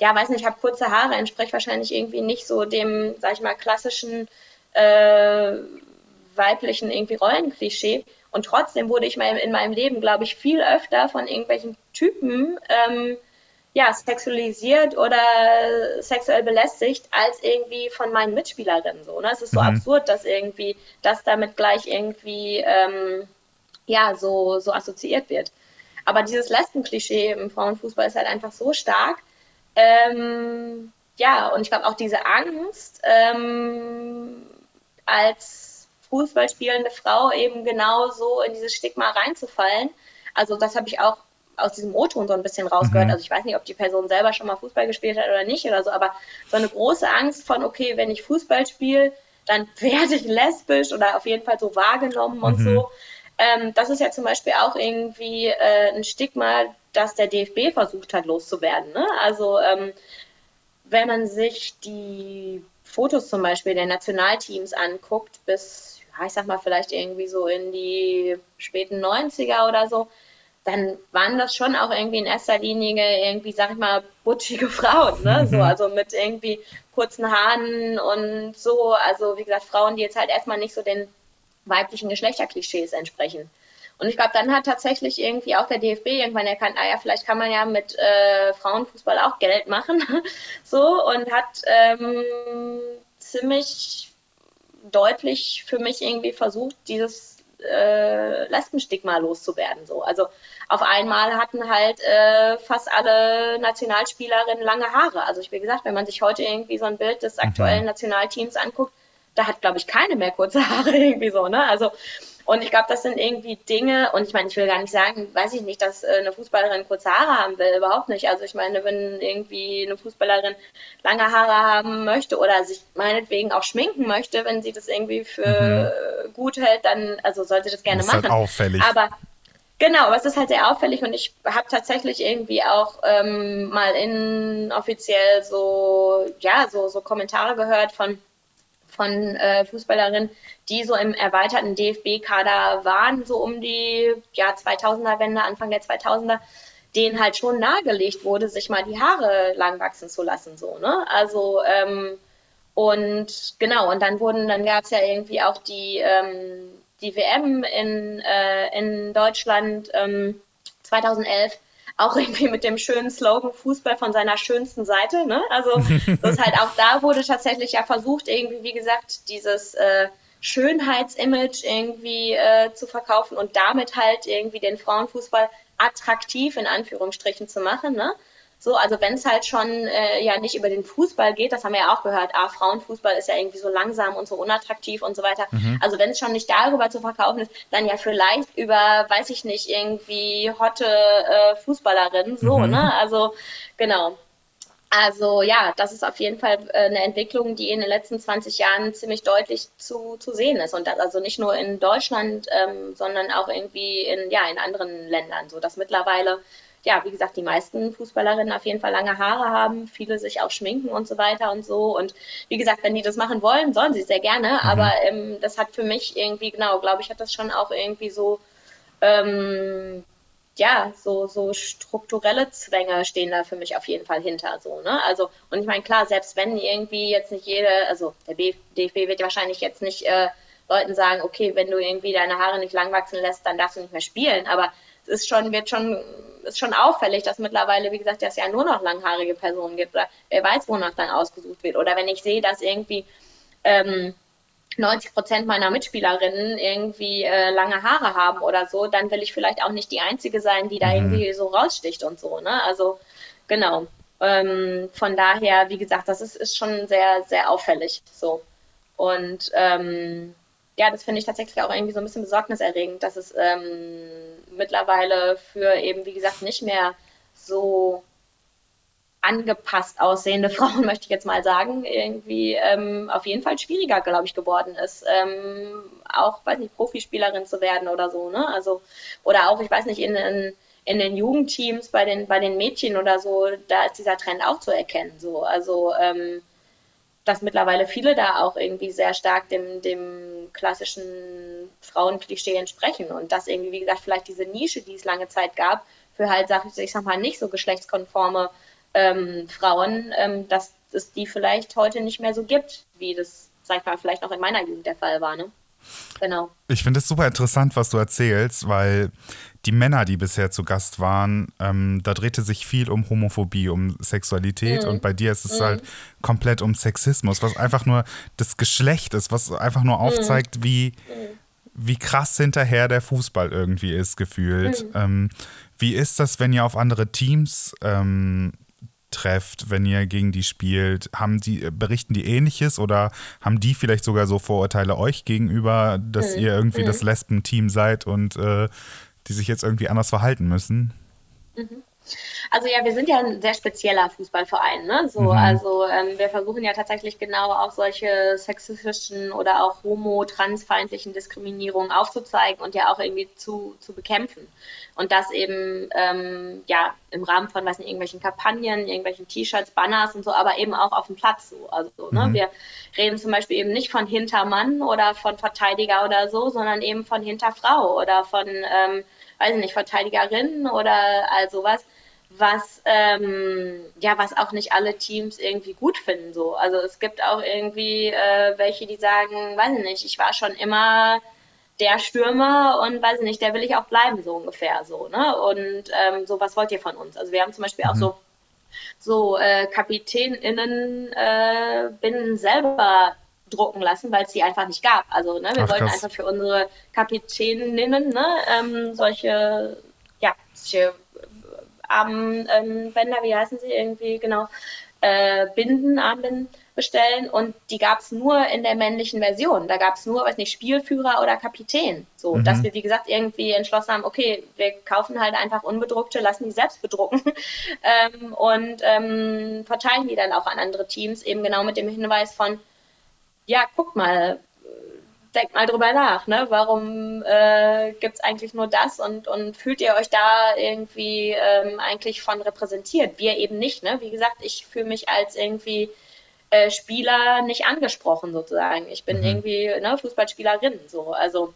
ja, weiß nicht, ich habe kurze Haare, entspreche wahrscheinlich irgendwie nicht so dem, sag ich mal, klassischen äh, weiblichen irgendwie Rollenklischee. Und trotzdem wurde ich in meinem Leben, glaube ich, viel öfter von irgendwelchen Typen ähm, ja, sexualisiert oder sexuell belästigt als irgendwie von meinen Mitspielerinnen so. Ne? Es ist so absurd, dass irgendwie das damit gleich irgendwie ähm, ja so, so assoziiert wird. Aber dieses Lesben-Klischee im Frauenfußball ist halt einfach so stark. Ähm, ja, und ich glaube auch diese Angst, ähm, als Fußballspielende Frau eben genau so in dieses Stigma reinzufallen. Also das habe ich auch aus diesem O-Ton so ein bisschen rausgehört. Also ich weiß nicht, ob die Person selber schon mal Fußball gespielt hat oder nicht oder so, aber so eine große Angst von, okay, wenn ich Fußball spiele, dann [laughs] werde ich lesbisch oder auf jeden Fall so wahrgenommen und so. Ähm, das ist ja zum Beispiel auch irgendwie äh, ein Stigma, das der DFB versucht hat loszuwerden. Ne? Also ähm, wenn man sich die Fotos zum Beispiel der Nationalteams anguckt, bis, ja, ich sag mal, vielleicht irgendwie so in die späten 90er oder so, dann waren das schon auch irgendwie in erster Linie irgendwie, sag ich mal, butschige Frauen, ne? So, also mit irgendwie kurzen Haaren und so. Also, wie gesagt, Frauen, die jetzt halt erstmal nicht so den weiblichen Geschlechterklischees entsprechen. Und ich glaube, dann hat tatsächlich irgendwie auch der DFB irgendwann erkannt, ah ja, vielleicht kann man ja mit äh, Frauenfußball auch Geld machen. [laughs] so, und hat ähm, ziemlich deutlich für mich irgendwie versucht, dieses äh, Lesbenstigma loszuwerden. So. Also auf einmal hatten halt äh, fast alle Nationalspielerinnen lange Haare. Also ich wie gesagt, wenn man sich heute irgendwie so ein Bild des aktuellen Nationalteams anguckt, da hat, glaube ich, keine mehr kurze [laughs] Haare irgendwie so, ne? Also und ich glaube, das sind irgendwie Dinge, und ich meine, ich will gar nicht sagen, weiß ich nicht, dass äh, eine Fußballerin kurze Haare haben will, überhaupt nicht. Also ich meine, wenn irgendwie eine Fußballerin lange Haare haben möchte oder sich meinetwegen auch schminken möchte, wenn sie das irgendwie für äh, gut hält, dann also sollte das gerne Das ist halt machen. auffällig. Aber Genau, aber es ist halt sehr auffällig und ich habe tatsächlich irgendwie auch ähm, mal inoffiziell so, ja, so, so Kommentare gehört von, von äh, Fußballerinnen, die so im erweiterten DFB-Kader waren, so um die ja, 2000er-Wende, Anfang der 2000er, denen halt schon nahegelegt wurde, sich mal die Haare lang wachsen zu lassen. So, ne? Also, ähm, und genau, und dann wurden, dann gab es ja irgendwie auch die, ähm, die WM in, äh, in Deutschland ähm, 2011 auch irgendwie mit dem schönen Slogan Fußball von seiner schönsten Seite. Ne? Also das halt auch da wurde tatsächlich ja versucht, irgendwie, wie gesagt, dieses äh, Schönheitsimage irgendwie äh, zu verkaufen und damit halt irgendwie den Frauenfußball attraktiv in Anführungsstrichen zu machen. Ne? So, also wenn es halt schon äh, ja nicht über den Fußball geht, das haben wir ja auch gehört, ah, Frauenfußball ist ja irgendwie so langsam und so unattraktiv und so weiter. Mhm. Also wenn es schon nicht darüber zu verkaufen ist, dann ja vielleicht über, weiß ich nicht, irgendwie hotte äh, Fußballerinnen, so, mhm. ne? Also genau. Also ja, das ist auf jeden Fall äh, eine Entwicklung, die in den letzten 20 Jahren ziemlich deutlich zu, zu sehen ist. Und das also nicht nur in Deutschland, ähm, sondern auch irgendwie in, ja, in anderen Ländern. So dass mittlerweile ja, wie gesagt, die meisten Fußballerinnen auf jeden Fall lange Haare haben, viele sich auch schminken und so weiter und so. Und wie gesagt, wenn die das machen wollen, sollen sie sehr gerne. Mhm. Aber ähm, das hat für mich irgendwie, genau, glaube ich, hat das schon auch irgendwie so, ähm, ja, so, so strukturelle Zwänge stehen da für mich auf jeden Fall hinter. So, ne? Also, und ich meine, klar, selbst wenn irgendwie jetzt nicht jede, also der DFB wird wahrscheinlich jetzt nicht äh, Leuten sagen, okay, wenn du irgendwie deine Haare nicht lang wachsen lässt, dann darfst du nicht mehr spielen. Aber ist schon, wird schon ist schon auffällig, dass mittlerweile, wie gesagt, es ja nur noch langhaarige Personen gibt. Oder wer weiß, wonach dann ausgesucht wird. Oder wenn ich sehe, dass irgendwie ähm, 90 Prozent meiner Mitspielerinnen irgendwie äh, lange Haare haben oder so, dann will ich vielleicht auch nicht die Einzige sein, die da mhm. irgendwie so raussticht und so. Ne? Also genau. Ähm, von daher, wie gesagt, das ist, ist schon sehr, sehr auffällig. So. Und ähm, ja, das finde ich tatsächlich auch irgendwie so ein bisschen besorgniserregend, dass es ähm, mittlerweile für eben, wie gesagt, nicht mehr so angepasst aussehende [laughs] Frauen, möchte ich jetzt mal sagen, irgendwie ähm, auf jeden Fall schwieriger, glaube ich, geworden ist. Ähm, auch, weiß nicht, Profispielerin zu werden oder so, ne? Also, oder auch, ich weiß nicht, in, in, in den Jugendteams bei den, bei den Mädchen oder so, da ist dieser Trend auch zu erkennen. So. Also ähm, dass mittlerweile viele da auch irgendwie sehr stark dem, dem klassischen Frauenklischee entsprechen und dass irgendwie, wie gesagt, vielleicht diese Nische, die es lange Zeit gab, für halt, sag ich, ich sag mal, nicht so geschlechtskonforme ähm, Frauen, ähm, dass es die vielleicht heute nicht mehr so gibt, wie das, sag ich mal, vielleicht noch in meiner Jugend der Fall war, ne? Genau. Ich finde es super interessant, was du erzählst, weil die Männer, die bisher zu Gast waren, ähm, da drehte sich viel um Homophobie, um Sexualität mhm. und bei dir ist es mhm. halt komplett um Sexismus, was einfach nur das Geschlecht ist, was einfach nur mhm. aufzeigt, mhm. wie, wie krass hinterher der Fußball irgendwie ist, gefühlt. Mhm. Ähm, wie ist das, wenn ihr auf andere Teams ähm, trefft, wenn ihr gegen die spielt? Haben die, berichten die ähnliches oder haben die vielleicht sogar so Vorurteile euch gegenüber, dass mhm. ihr irgendwie das Lesben-Team seid und äh, die sich jetzt irgendwie anders verhalten müssen? Mhm. Also ja, wir sind ja ein sehr spezieller Fußballverein. Ne? So, mhm. Also ähm, wir versuchen ja tatsächlich genau auch solche sexistischen oder auch homo-, transfeindlichen Diskriminierungen aufzuzeigen und ja auch irgendwie zu, zu bekämpfen. Und das eben ähm, ja im Rahmen von weiß nicht, irgendwelchen Kampagnen, irgendwelchen T-Shirts, Banners und so, aber eben auch auf dem Platz so. Also ne? mhm. wir reden zum Beispiel eben nicht von Hintermann oder von Verteidiger oder so, sondern eben von Hinterfrau oder von ähm, weiß ich nicht, Verteidigerin oder all sowas, was ähm, ja, was auch nicht alle Teams irgendwie gut finden. So. Also es gibt auch irgendwie äh, welche, die sagen, weiß ich nicht, ich war schon immer der Stürmer und weiß ich nicht, der will ich auch bleiben, so ungefähr so, ne? Und ähm, so, was wollt ihr von uns? Also wir haben zum Beispiel mhm. auch so so äh, KapitänInnen äh, binnen selber drucken lassen, weil es die einfach nicht gab. Also ne, wir Ach, wollten krass. einfach für unsere Kapitäninnen ne, ähm, solche, ja, solche Armbänder, wie heißen sie irgendwie genau, äh, Binden, Armbinden bestellen und die gab es nur in der männlichen Version. Da gab es nur, weiß nicht, Spielführer oder Kapitän. So, mhm. dass wir, wie gesagt, irgendwie entschlossen haben, okay, wir kaufen halt einfach unbedruckte, lassen die selbst bedrucken [laughs] ähm, und ähm, verteilen die dann auch an andere Teams, eben genau mit dem Hinweis von, ja, guck mal, denkt mal drüber nach, ne? Warum äh, gibt es eigentlich nur das und, und fühlt ihr euch da irgendwie ähm, eigentlich von repräsentiert? Wir eben nicht, ne? Wie gesagt, ich fühle mich als irgendwie äh, Spieler nicht angesprochen sozusagen. Ich bin mhm. irgendwie ne, Fußballspielerin so. Also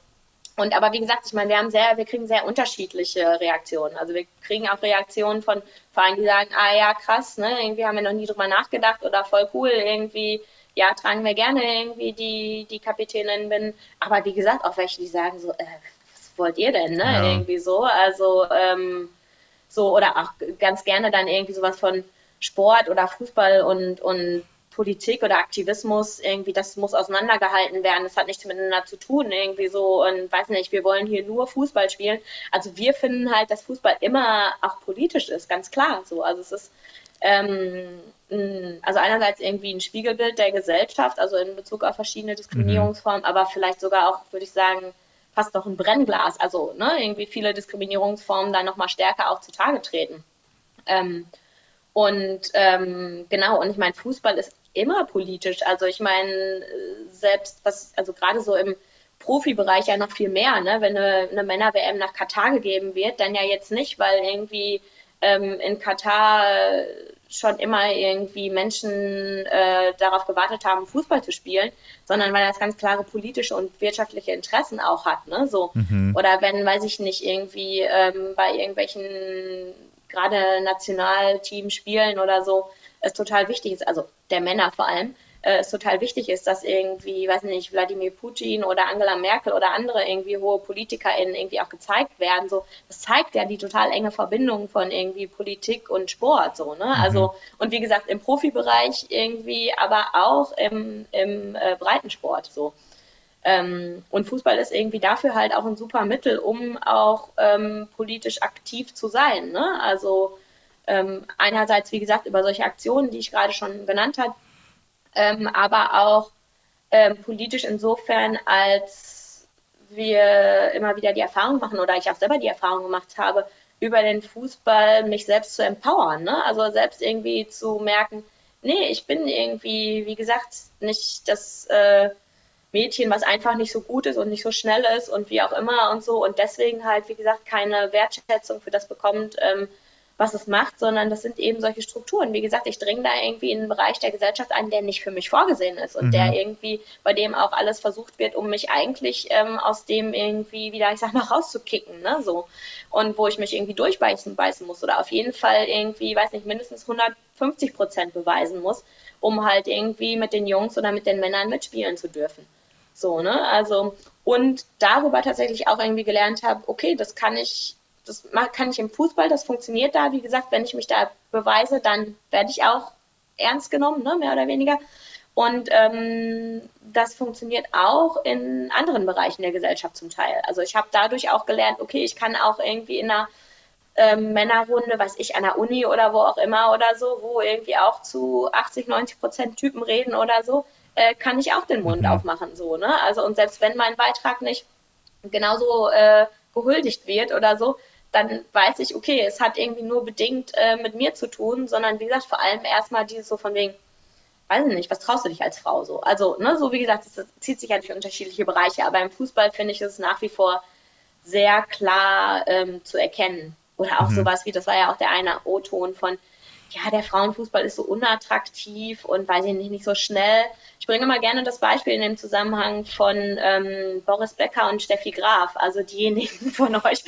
und aber wie gesagt, ich meine, wir haben sehr, wir kriegen sehr unterschiedliche Reaktionen. Also wir kriegen auch Reaktionen von Vereinen, die sagen, ah ja, krass, ne, irgendwie haben wir noch nie drüber nachgedacht oder voll cool, irgendwie, ja, tragen wir gerne irgendwie die, die Kapitänin bin. Aber wie gesagt, auch welche, die sagen so, äh, was wollt ihr denn, ne? Ja. Irgendwie so. Also, ähm, so, oder auch ganz gerne dann irgendwie sowas von Sport oder Fußball und, und Politik oder Aktivismus irgendwie, das muss auseinandergehalten werden. Das hat nichts miteinander zu tun, irgendwie so und weiß nicht, wir wollen hier nur Fußball spielen. Also wir finden halt, dass Fußball immer auch politisch ist, ganz klar. So, also es ist ähm, also einerseits irgendwie ein Spiegelbild der Gesellschaft, also in Bezug auf verschiedene Diskriminierungsformen, mhm. aber vielleicht sogar auch, würde ich sagen, fast noch ein Brennglas. Also ne, irgendwie viele Diskriminierungsformen dann nochmal stärker auch zutage treten. Ähm, und ähm, genau, und ich meine, Fußball ist immer politisch. Also ich meine, selbst was, also gerade so im Profibereich ja noch viel mehr, ne? Wenn eine, eine Männer-WM nach Katar gegeben wird, dann ja jetzt nicht, weil irgendwie ähm, in Katar schon immer irgendwie Menschen äh, darauf gewartet haben, Fußball zu spielen, sondern weil das ganz klare politische und wirtschaftliche Interessen auch hat, ne? So. Mhm. Oder wenn, weiß ich nicht, irgendwie ähm, bei irgendwelchen gerade Nationalteams spielen oder so, es total wichtig ist, also der Männer vor allem, äh, es total wichtig ist, dass irgendwie, weiß nicht, Wladimir Putin oder Angela Merkel oder andere irgendwie hohe PolitikerInnen irgendwie auch gezeigt werden. So, das zeigt ja die total enge Verbindung von irgendwie Politik und Sport, so, ne? Mhm. Also, und wie gesagt, im Profibereich irgendwie, aber auch im, im äh, Breitensport, so. Ähm, und Fußball ist irgendwie dafür halt auch ein super Mittel, um auch ähm, politisch aktiv zu sein. Ne? Also ähm, einerseits, wie gesagt, über solche Aktionen, die ich gerade schon genannt habe, ähm, aber auch ähm, politisch insofern, als wir immer wieder die Erfahrung machen oder ich auch selber die Erfahrung gemacht habe, über den Fußball mich selbst zu empowern. Ne? Also selbst irgendwie zu merken, nee, ich bin irgendwie, wie gesagt, nicht das äh, Mädchen, was einfach nicht so gut ist und nicht so schnell ist und wie auch immer und so und deswegen halt, wie gesagt, keine Wertschätzung für das bekommt, ähm, was es macht, sondern das sind eben solche Strukturen. Wie gesagt, ich dringe da irgendwie in einen Bereich der Gesellschaft ein, der nicht für mich vorgesehen ist und mhm. der irgendwie, bei dem auch alles versucht wird, um mich eigentlich ähm, aus dem irgendwie wieder, ich sag mal, rauszukicken, ne, so. Und wo ich mich irgendwie durchbeißen beißen muss oder auf jeden Fall irgendwie, weiß nicht, mindestens 150 Prozent beweisen muss, um halt irgendwie mit den Jungs oder mit den Männern mitspielen zu dürfen. So, ne, also, und darüber tatsächlich auch irgendwie gelernt habe, okay, das kann ich das kann ich im Fußball, das funktioniert da. Wie gesagt, wenn ich mich da beweise, dann werde ich auch ernst genommen, ne, mehr oder weniger. Und ähm, das funktioniert auch in anderen Bereichen der Gesellschaft zum Teil. Also ich habe dadurch auch gelernt, okay, ich kann auch irgendwie in einer ähm, Männerrunde, weiß ich, an der Uni oder wo auch immer oder so, wo irgendwie auch zu 80, 90 Prozent Typen reden oder so, äh, kann ich auch den Mund mhm. aufmachen, so, ne? Also und selbst wenn mein Beitrag nicht genauso äh, gehuldigt wird oder so, dann weiß ich, okay, es hat irgendwie nur bedingt äh, mit mir zu tun, sondern wie gesagt, vor allem erstmal dieses so von wegen, weiß ich nicht, was traust du dich als Frau so? Also, ne, so wie gesagt, das zieht sich halt für unterschiedliche Bereiche, aber im Fußball finde ich es nach wie vor sehr klar ähm, zu erkennen. Oder auch mhm. sowas wie, das war ja auch der eine O-Ton von, ja, der Frauenfußball ist so unattraktiv und weiß ich nicht, nicht so schnell. Ich bringe mal gerne das Beispiel in dem Zusammenhang von ähm, Boris Becker und Steffi Graf, also diejenigen [laughs] von euch,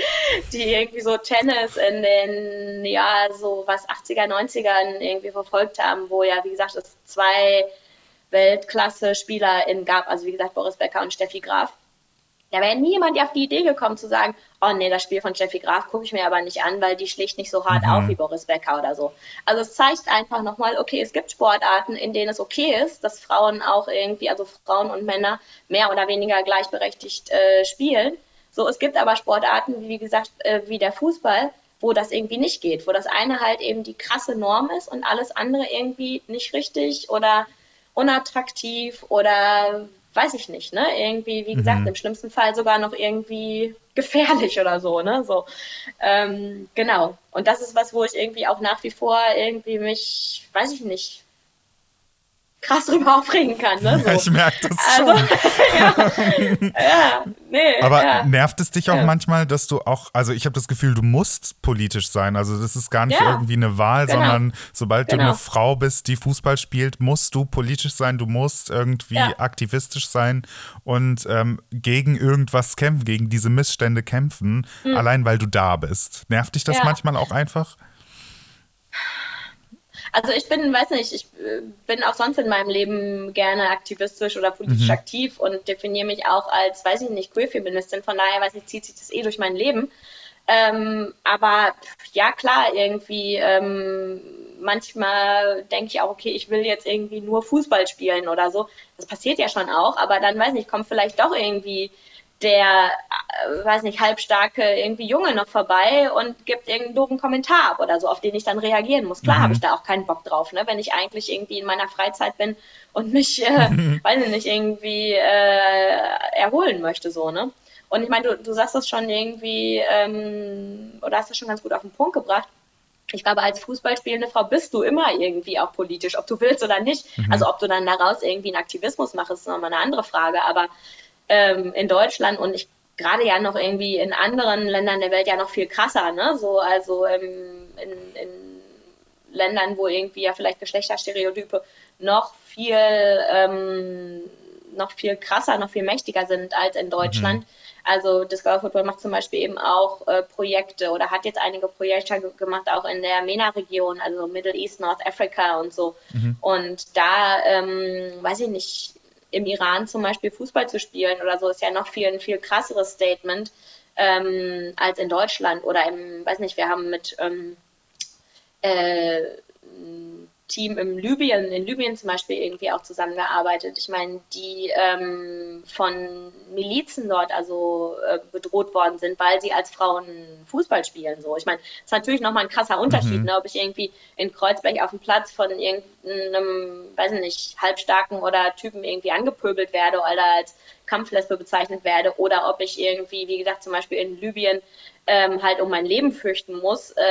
die irgendwie so Tennis in den, ja, so was 80er, 90ern irgendwie verfolgt haben, wo ja, wie gesagt, es zwei Weltklasse-SpielerInnen gab, also wie gesagt, Boris Becker und Steffi Graf. Da wäre niemand auf die Idee gekommen zu sagen, oh nee, das Spiel von Jeffy Graf gucke ich mir aber nicht an, weil die schlicht nicht so hart mhm. auf wie Boris Becker oder so. Also es zeigt einfach nochmal, okay, es gibt Sportarten, in denen es okay ist, dass Frauen auch irgendwie, also Frauen und Männer mehr oder weniger gleichberechtigt äh, spielen. So, es gibt aber Sportarten, wie gesagt, äh, wie der Fußball, wo das irgendwie nicht geht, wo das eine halt eben die krasse Norm ist und alles andere irgendwie nicht richtig oder unattraktiv oder weiß ich nicht, ne? Irgendwie, wie gesagt, mhm. im schlimmsten Fall sogar noch irgendwie gefährlich [laughs] oder so, ne? So. Ähm, genau. Und das ist was, wo ich irgendwie auch nach wie vor irgendwie mich, weiß ich nicht, krass drüber aufregen kann. Ne? So. Ja, [laughs] ich merke das also, schon. [laughs] ja, [laughs] ja, nee, Aber ja. nervt es dich auch manchmal, dass du auch, also ich habe das Gefühl, du musst politisch sein. Also das ist gar nicht irgendwie eine Wahl, genau. sondern sobald genau. du eine Frau bist, die Fußball spielt, musst du politisch sein, du musst irgendwie aktivistisch sein und ähm, gegen irgendwas kämpfen, gegen diese Missstände kämpfen, mhm. allein weil du da bist. Nervt dich das manchmal auch einfach? Also ich bin, weiß nicht, ich äh, bin auch sonst in meinem Leben gerne aktivistisch oder politisch mhm. aktiv und definiere mich auch als, weiß ich nicht, Queer-Feministin. Von daher, weiß ich, zieht sich das eh durch mein Leben. Ähm, aber ja, klar, irgendwie ähm, manchmal denke ich auch, okay, ich will jetzt irgendwie nur Fußball spielen oder so. Das passiert ja schon auch, aber dann, weiß nicht, kommt vielleicht doch irgendwie der, äh, weiß nicht, halbstarke irgendwie Junge noch vorbei und gibt irgendeinen doofen Kommentar ab oder so, auf den ich dann reagieren muss. Klar mhm. habe ich da auch keinen Bock drauf, ne? wenn ich eigentlich irgendwie in meiner Freizeit bin und mich, äh, [laughs] weiß ich nicht, irgendwie äh, erholen möchte, so, ne? Und ich meine, du, du sagst das schon irgendwie, ähm, oder hast das schon ganz gut auf den Punkt gebracht. Ich glaube, als Fußballspielende Frau bist du immer irgendwie auch politisch, ob du willst oder nicht. Mhm. Also ob du dann daraus irgendwie einen Aktivismus machst, ist nochmal eine andere Frage. Aber ähm, in Deutschland und ich gerade ja noch irgendwie in anderen Ländern der Welt ja noch viel krasser, ne? So, also ähm, in, in Ländern, wo irgendwie ja vielleicht Geschlechterstereotype noch viel, ähm, noch viel krasser, noch viel mächtiger sind als in Deutschland. Mhm. Also Discover Football macht zum Beispiel eben auch äh, Projekte oder hat jetzt einige Projekte gemacht, auch in der MENA-Region, also Middle East, North Africa und so. Mhm. Und da, ähm, weiß ich nicht, im Iran zum Beispiel Fußball zu spielen oder so, ist ja noch viel, ein viel krasseres Statement ähm, als in Deutschland. Oder im, weiß nicht, wir haben mit ähm, äh, Team im Libyen, in Libyen zum Beispiel irgendwie auch zusammengearbeitet. Ich meine, die ähm, von Milizen dort also äh, bedroht worden sind, weil sie als Frauen Fußball spielen. So, ich meine, ist natürlich nochmal ein krasser Unterschied, mhm. ne, ob ich irgendwie in Kreuzberg auf dem Platz von irgendeinem, weiß ich nicht, halbstarken oder Typen irgendwie angepöbelt werde oder als Kampflesbe bezeichnet werde oder ob ich irgendwie, wie gesagt, zum Beispiel in Libyen ähm, halt um mein Leben fürchten muss, äh,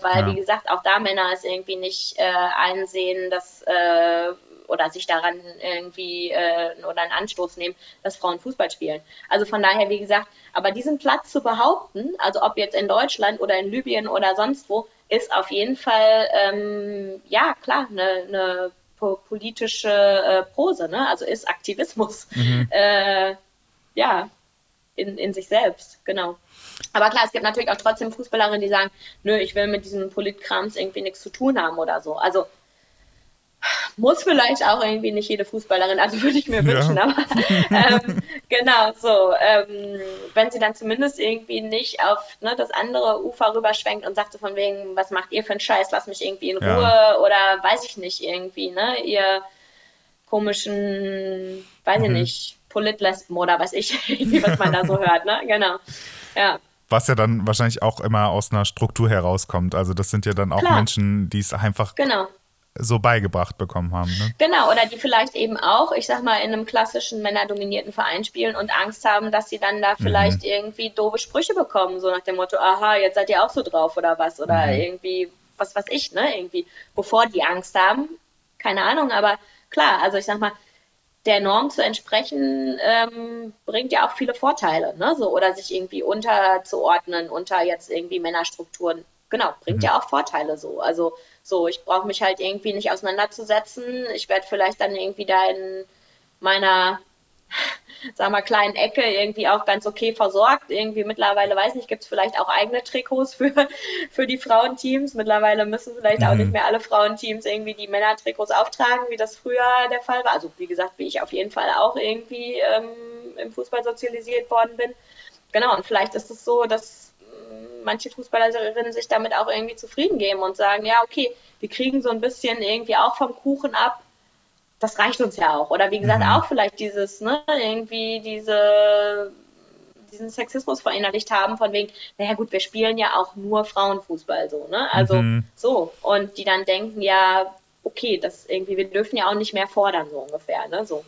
weil, ja. wie gesagt, auch da Männer es irgendwie nicht äh, einsehen, dass äh, oder sich daran irgendwie äh, oder einen Anstoß nehmen, dass Frauen Fußball spielen. Also von daher, wie gesagt, aber diesen Platz zu behaupten, also ob jetzt in Deutschland oder in Libyen oder sonst wo, ist auf jeden Fall, ähm, ja klar, eine, eine politische äh, Prose, ne? also ist Aktivismus. Mhm. [laughs] Äh, ja, in, in sich selbst, genau. Aber klar, es gibt natürlich auch trotzdem Fußballerinnen, die sagen, nö, ich will mit diesem Politkrams irgendwie nichts zu tun haben oder so. Also muss vielleicht auch irgendwie nicht jede Fußballerin, also würde ich mir ja. wünschen, aber [laughs] ähm, genau so. Ähm, wenn sie dann zumindest irgendwie nicht auf ne, das andere Ufer rüberschwenkt und sagt so von wegen, was macht ihr für einen Scheiß, lass mich irgendwie in Ruhe ja. oder weiß ich nicht irgendwie, ne, ihr komischen, weiß mhm. ich nicht, Politlesben oder weiß ich, [laughs] was man da so hört, ne? Genau. Ja. Was ja dann wahrscheinlich auch immer aus einer Struktur herauskommt. Also das sind ja dann auch Klar. Menschen, die es einfach genau. so beigebracht bekommen haben. Ne? Genau, oder die vielleicht eben auch, ich sag mal, in einem klassischen männerdominierten Verein spielen und Angst haben, dass sie dann da mhm. vielleicht mhm. irgendwie doofe Sprüche bekommen, so nach dem Motto, aha, jetzt seid ihr auch so drauf oder was. Oder mhm. irgendwie, was weiß ich, ne? Irgendwie, bevor die Angst haben, keine Ahnung, aber klar, also ich sag mal, der Norm zu entsprechen, ähm, bringt ja auch viele Vorteile, ne? So, oder sich irgendwie unterzuordnen unter jetzt irgendwie Männerstrukturen. Genau, bringt mhm. ja auch Vorteile so. Also so, ich brauche mich halt irgendwie nicht auseinanderzusetzen. Ich werde vielleicht dann irgendwie da in meiner sagen wir, kleinen Ecke irgendwie auch ganz okay versorgt. Irgendwie mittlerweile, weiß nicht, gibt es vielleicht auch eigene Trikots für, [laughs] für die Frauenteams. Mittlerweile müssen vielleicht mhm. auch nicht mehr alle Frauenteams irgendwie die Männertrikots auftragen, wie das früher der Fall war. Also wie gesagt, wie ich auf jeden Fall auch irgendwie ähm, im Fußball sozialisiert worden bin. Genau, und vielleicht ist es so, dass mm, manche Fußballerinnen sich damit auch irgendwie zufrieden geben und sagen, ja, okay, wir kriegen so ein bisschen irgendwie auch vom Kuchen ab, das reicht uns ja auch. Oder wie gesagt, mhm. auch vielleicht dieses, ne, irgendwie diese, diesen Sexismus verinnerlicht haben, von wegen, naja gut, wir spielen ja auch nur Frauenfußball so, ne? Also mhm. so. Und die dann denken, ja, okay, das irgendwie, wir dürfen ja auch nicht mehr fordern, so ungefähr, ne? So.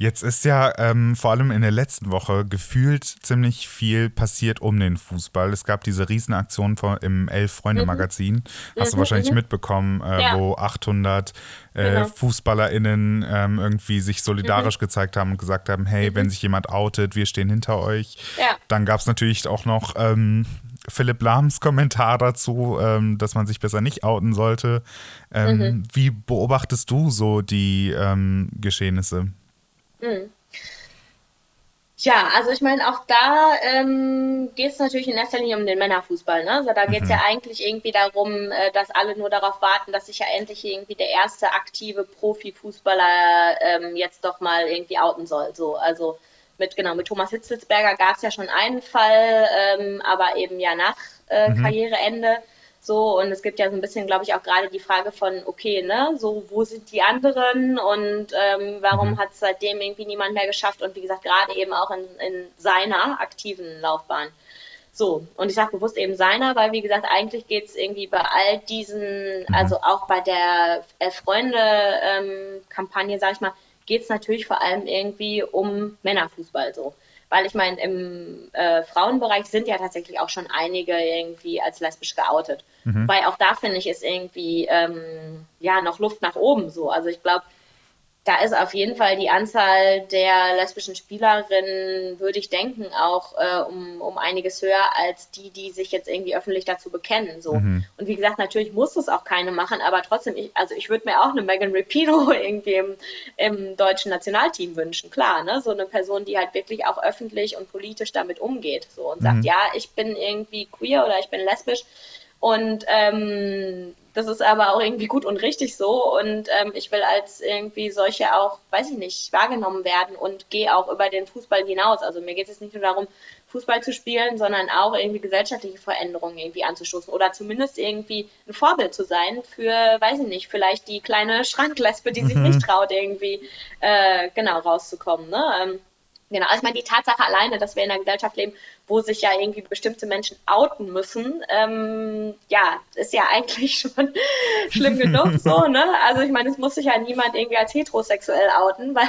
Jetzt ist ja ähm, vor allem in der letzten Woche gefühlt ziemlich viel passiert um den Fußball. Es gab diese Riesenaktion von, im Elf-Freunde-Magazin, mhm. hast du mhm, wahrscheinlich mhm. mitbekommen, äh, ja. wo 800 äh, genau. FußballerInnen ähm, irgendwie sich solidarisch mhm. gezeigt haben und gesagt haben, hey, wenn mhm. sich jemand outet, wir stehen hinter euch. Ja. Dann gab es natürlich auch noch ähm, Philipp Lahms Kommentar dazu, ähm, dass man sich besser nicht outen sollte. Ähm, mhm. Wie beobachtest du so die ähm, Geschehnisse? Mhm. Ja, also ich meine, auch da ähm, geht es natürlich in erster Linie um den Männerfußball. Ne? Also da geht es mhm. ja eigentlich irgendwie darum, äh, dass alle nur darauf warten, dass sich ja endlich irgendwie der erste aktive Profifußballer ähm, jetzt doch mal irgendwie outen soll. So, also mit genau mit Thomas Hitzelsberger gab es ja schon einen Fall, ähm, aber eben ja nach äh, mhm. Karriereende. So, und es gibt ja so ein bisschen, glaube ich, auch gerade die Frage von, okay, ne, so, wo sind die anderen und ähm, warum mhm. hat es seitdem irgendwie niemand mehr geschafft und wie gesagt, gerade eben auch in, in seiner aktiven Laufbahn. So, und ich sage bewusst eben seiner, weil wie gesagt, eigentlich geht es irgendwie bei all diesen, mhm. also auch bei der Freunde-Kampagne, ähm, sage ich mal, geht es natürlich vor allem irgendwie um Männerfußball so weil ich meine, im äh, Frauenbereich sind ja tatsächlich auch schon einige irgendwie als lesbisch geoutet. Mhm. Weil auch da finde ich, ist irgendwie ähm, ja noch Luft nach oben so. Also ich glaube, da ist auf jeden Fall die Anzahl der lesbischen Spielerinnen, würde ich denken, auch äh, um, um einiges höher als die, die sich jetzt irgendwie öffentlich dazu bekennen. So. Mhm. Und wie gesagt, natürlich muss es auch keine machen, aber trotzdem, ich, also ich würde mir auch eine Megan Rapino [laughs] irgendwie im, im deutschen Nationalteam wünschen, klar, ne? So eine Person, die halt wirklich auch öffentlich und politisch damit umgeht so und mhm. sagt, ja, ich bin irgendwie queer oder ich bin lesbisch und ähm, das ist aber auch irgendwie gut und richtig so. Und ähm, ich will als irgendwie solche auch, weiß ich nicht, wahrgenommen werden und gehe auch über den Fußball hinaus. Also mir geht es nicht nur darum, Fußball zu spielen, sondern auch irgendwie gesellschaftliche Veränderungen irgendwie anzustoßen oder zumindest irgendwie ein Vorbild zu sein für, weiß ich nicht, vielleicht die kleine Schranklesbe, die sich mhm. nicht traut, irgendwie äh, genau rauszukommen. Ne? Ähm, Genau, also ich meine, die Tatsache alleine, dass wir in einer Gesellschaft leben, wo sich ja irgendwie bestimmte Menschen outen müssen, ähm, ja, ist ja [laughs] eigentlich schon schlimm genug so, ne? Also ich meine, es muss sich ja niemand irgendwie als heterosexuell outen, [laughs] weil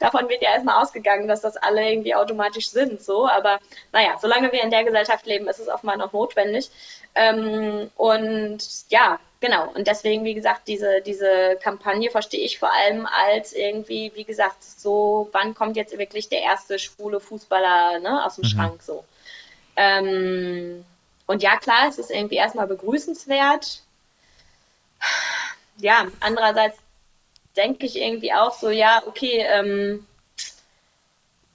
davon wird ja erstmal ausgegangen, dass das alle irgendwie automatisch sind, so. Aber naja, solange wir in der Gesellschaft leben, ist es offenbar noch notwendig. Ähm, und ja, genau. Und deswegen, wie gesagt, diese, diese Kampagne verstehe ich vor allem als irgendwie, wie gesagt, so, wann kommt jetzt wirklich der erste schwule Fußballer ne, aus dem mhm. Schrank so. Ähm, und ja, klar, es ist irgendwie erstmal begrüßenswert. Ja, andererseits denke ich irgendwie auch so, ja, okay, ähm,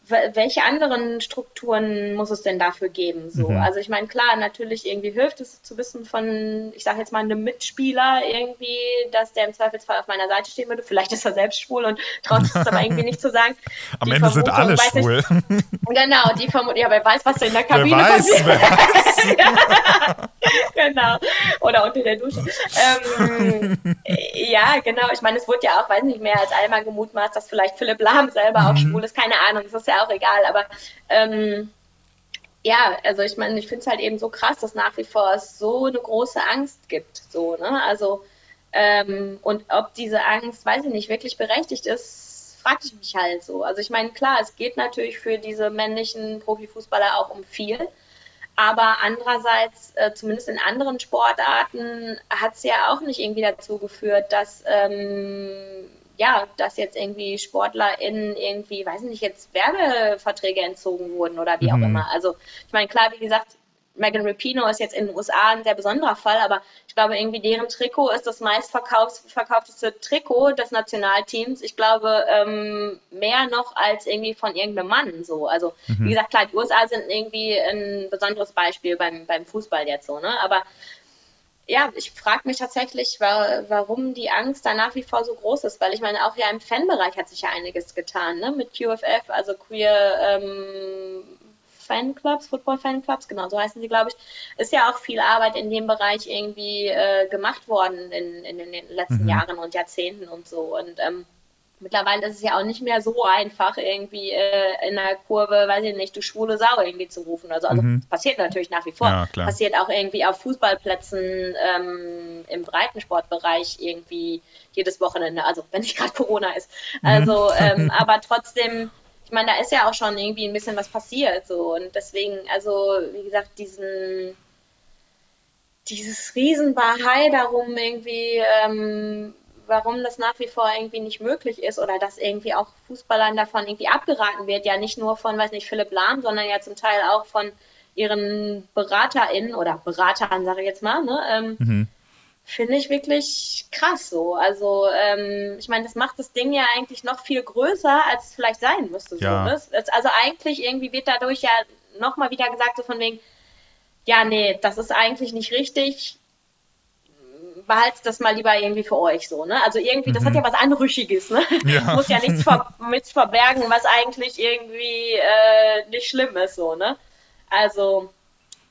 welche anderen Strukturen muss es denn dafür geben? So, mhm. also ich meine, klar, natürlich irgendwie hilft es zu wissen von, ich sage jetzt mal, einem Mitspieler irgendwie, dass der im Zweifelsfall auf meiner Seite stehen würde. Vielleicht ist er selbst schwul und traut sich das aber irgendwie nicht zu sagen. [laughs] Am die Ende Vermutung, sind alle schwul. Ich, [laughs] genau, die Vermutung, ja, wer weiß, was da in der Kabine wer weiß, passiert. Wer weiß. [laughs] genau. Oder unter der Dusche. Ähm, ja, genau. Ich meine, es wurde ja auch, weiß nicht mehr als einmal gemutmaßt, dass vielleicht Philipp Lahm selber mhm. auch schwul ist. Keine Ahnung. Das ist ja auch egal. Aber ähm, ja, also ich meine, ich finde es halt eben so krass, dass nach wie vor es so eine große Angst gibt. So, ne? Also, ähm, und ob diese Angst, weiß ich nicht, wirklich berechtigt ist, frage ich mich halt so. Also ich meine, klar, es geht natürlich für diese männlichen Profifußballer auch um viel. Aber andererseits, äh, zumindest in anderen Sportarten, hat es ja auch nicht irgendwie dazu geführt, dass ähm, ja, dass jetzt irgendwie SportlerInnen irgendwie, weiß nicht, jetzt Werbeverträge entzogen wurden oder wie mhm. auch immer. Also ich meine, klar, wie gesagt, Megan Rapino ist jetzt in den USA ein sehr besonderer Fall, aber ich glaube, irgendwie deren Trikot ist das meistverkaufteste Trikot des Nationalteams. Ich glaube, ähm, mehr noch als irgendwie von irgendeinem Mann so. Also, mhm. wie gesagt, klar, die USA sind irgendwie ein besonderes Beispiel beim, beim Fußball jetzt so, ne? Aber ja, ich frage mich tatsächlich, warum die Angst da nach wie vor so groß ist, weil ich meine, auch ja im Fanbereich hat sich ja einiges getan, ne? Mit QFF, also Queer ähm, Fanclubs, Football-Fanclubs, genau so heißen sie, glaube ich, ist ja auch viel Arbeit in dem Bereich irgendwie äh, gemacht worden in, in den letzten mhm. Jahren und Jahrzehnten und so. Und ähm, mittlerweile ist es ja auch nicht mehr so einfach, irgendwie äh, in der Kurve, weiß ich nicht, du schwule Sau irgendwie zu rufen. Also, also mhm. passiert natürlich nach wie vor. Ja, passiert auch irgendwie auf Fußballplätzen ähm, im Breitensportbereich irgendwie jedes Wochenende. Also wenn nicht gerade Corona ist. Mhm. Also, mhm. [laughs] ähm, aber trotzdem, ich meine, da ist ja auch schon irgendwie ein bisschen was passiert. So. Und deswegen, also, wie gesagt, diesen dieses Riesenbahai darum irgendwie, ähm, warum das nach wie vor irgendwie nicht möglich ist oder dass irgendwie auch Fußballern davon irgendwie abgeraten wird, ja nicht nur von, weiß nicht, Philipp Lahm, sondern ja zum Teil auch von ihren BeraterInnen oder Beratern, sage ich jetzt mal, ne, ähm, mhm. finde ich wirklich krass so. Also, ähm, ich meine, das macht das Ding ja eigentlich noch viel größer, als es vielleicht sein müsste. Ja. So, ne? Also eigentlich irgendwie wird dadurch ja nochmal wieder gesagt, so von wegen, ja, nee, das ist eigentlich nicht richtig behaltet das mal lieber irgendwie für euch so, ne? Also irgendwie, das hat mhm. ja was Anrüchiges, ne? [laughs] Ja. Muss ja nichts, ver nichts verbergen, was eigentlich irgendwie äh, nicht schlimm ist, so, ne? Also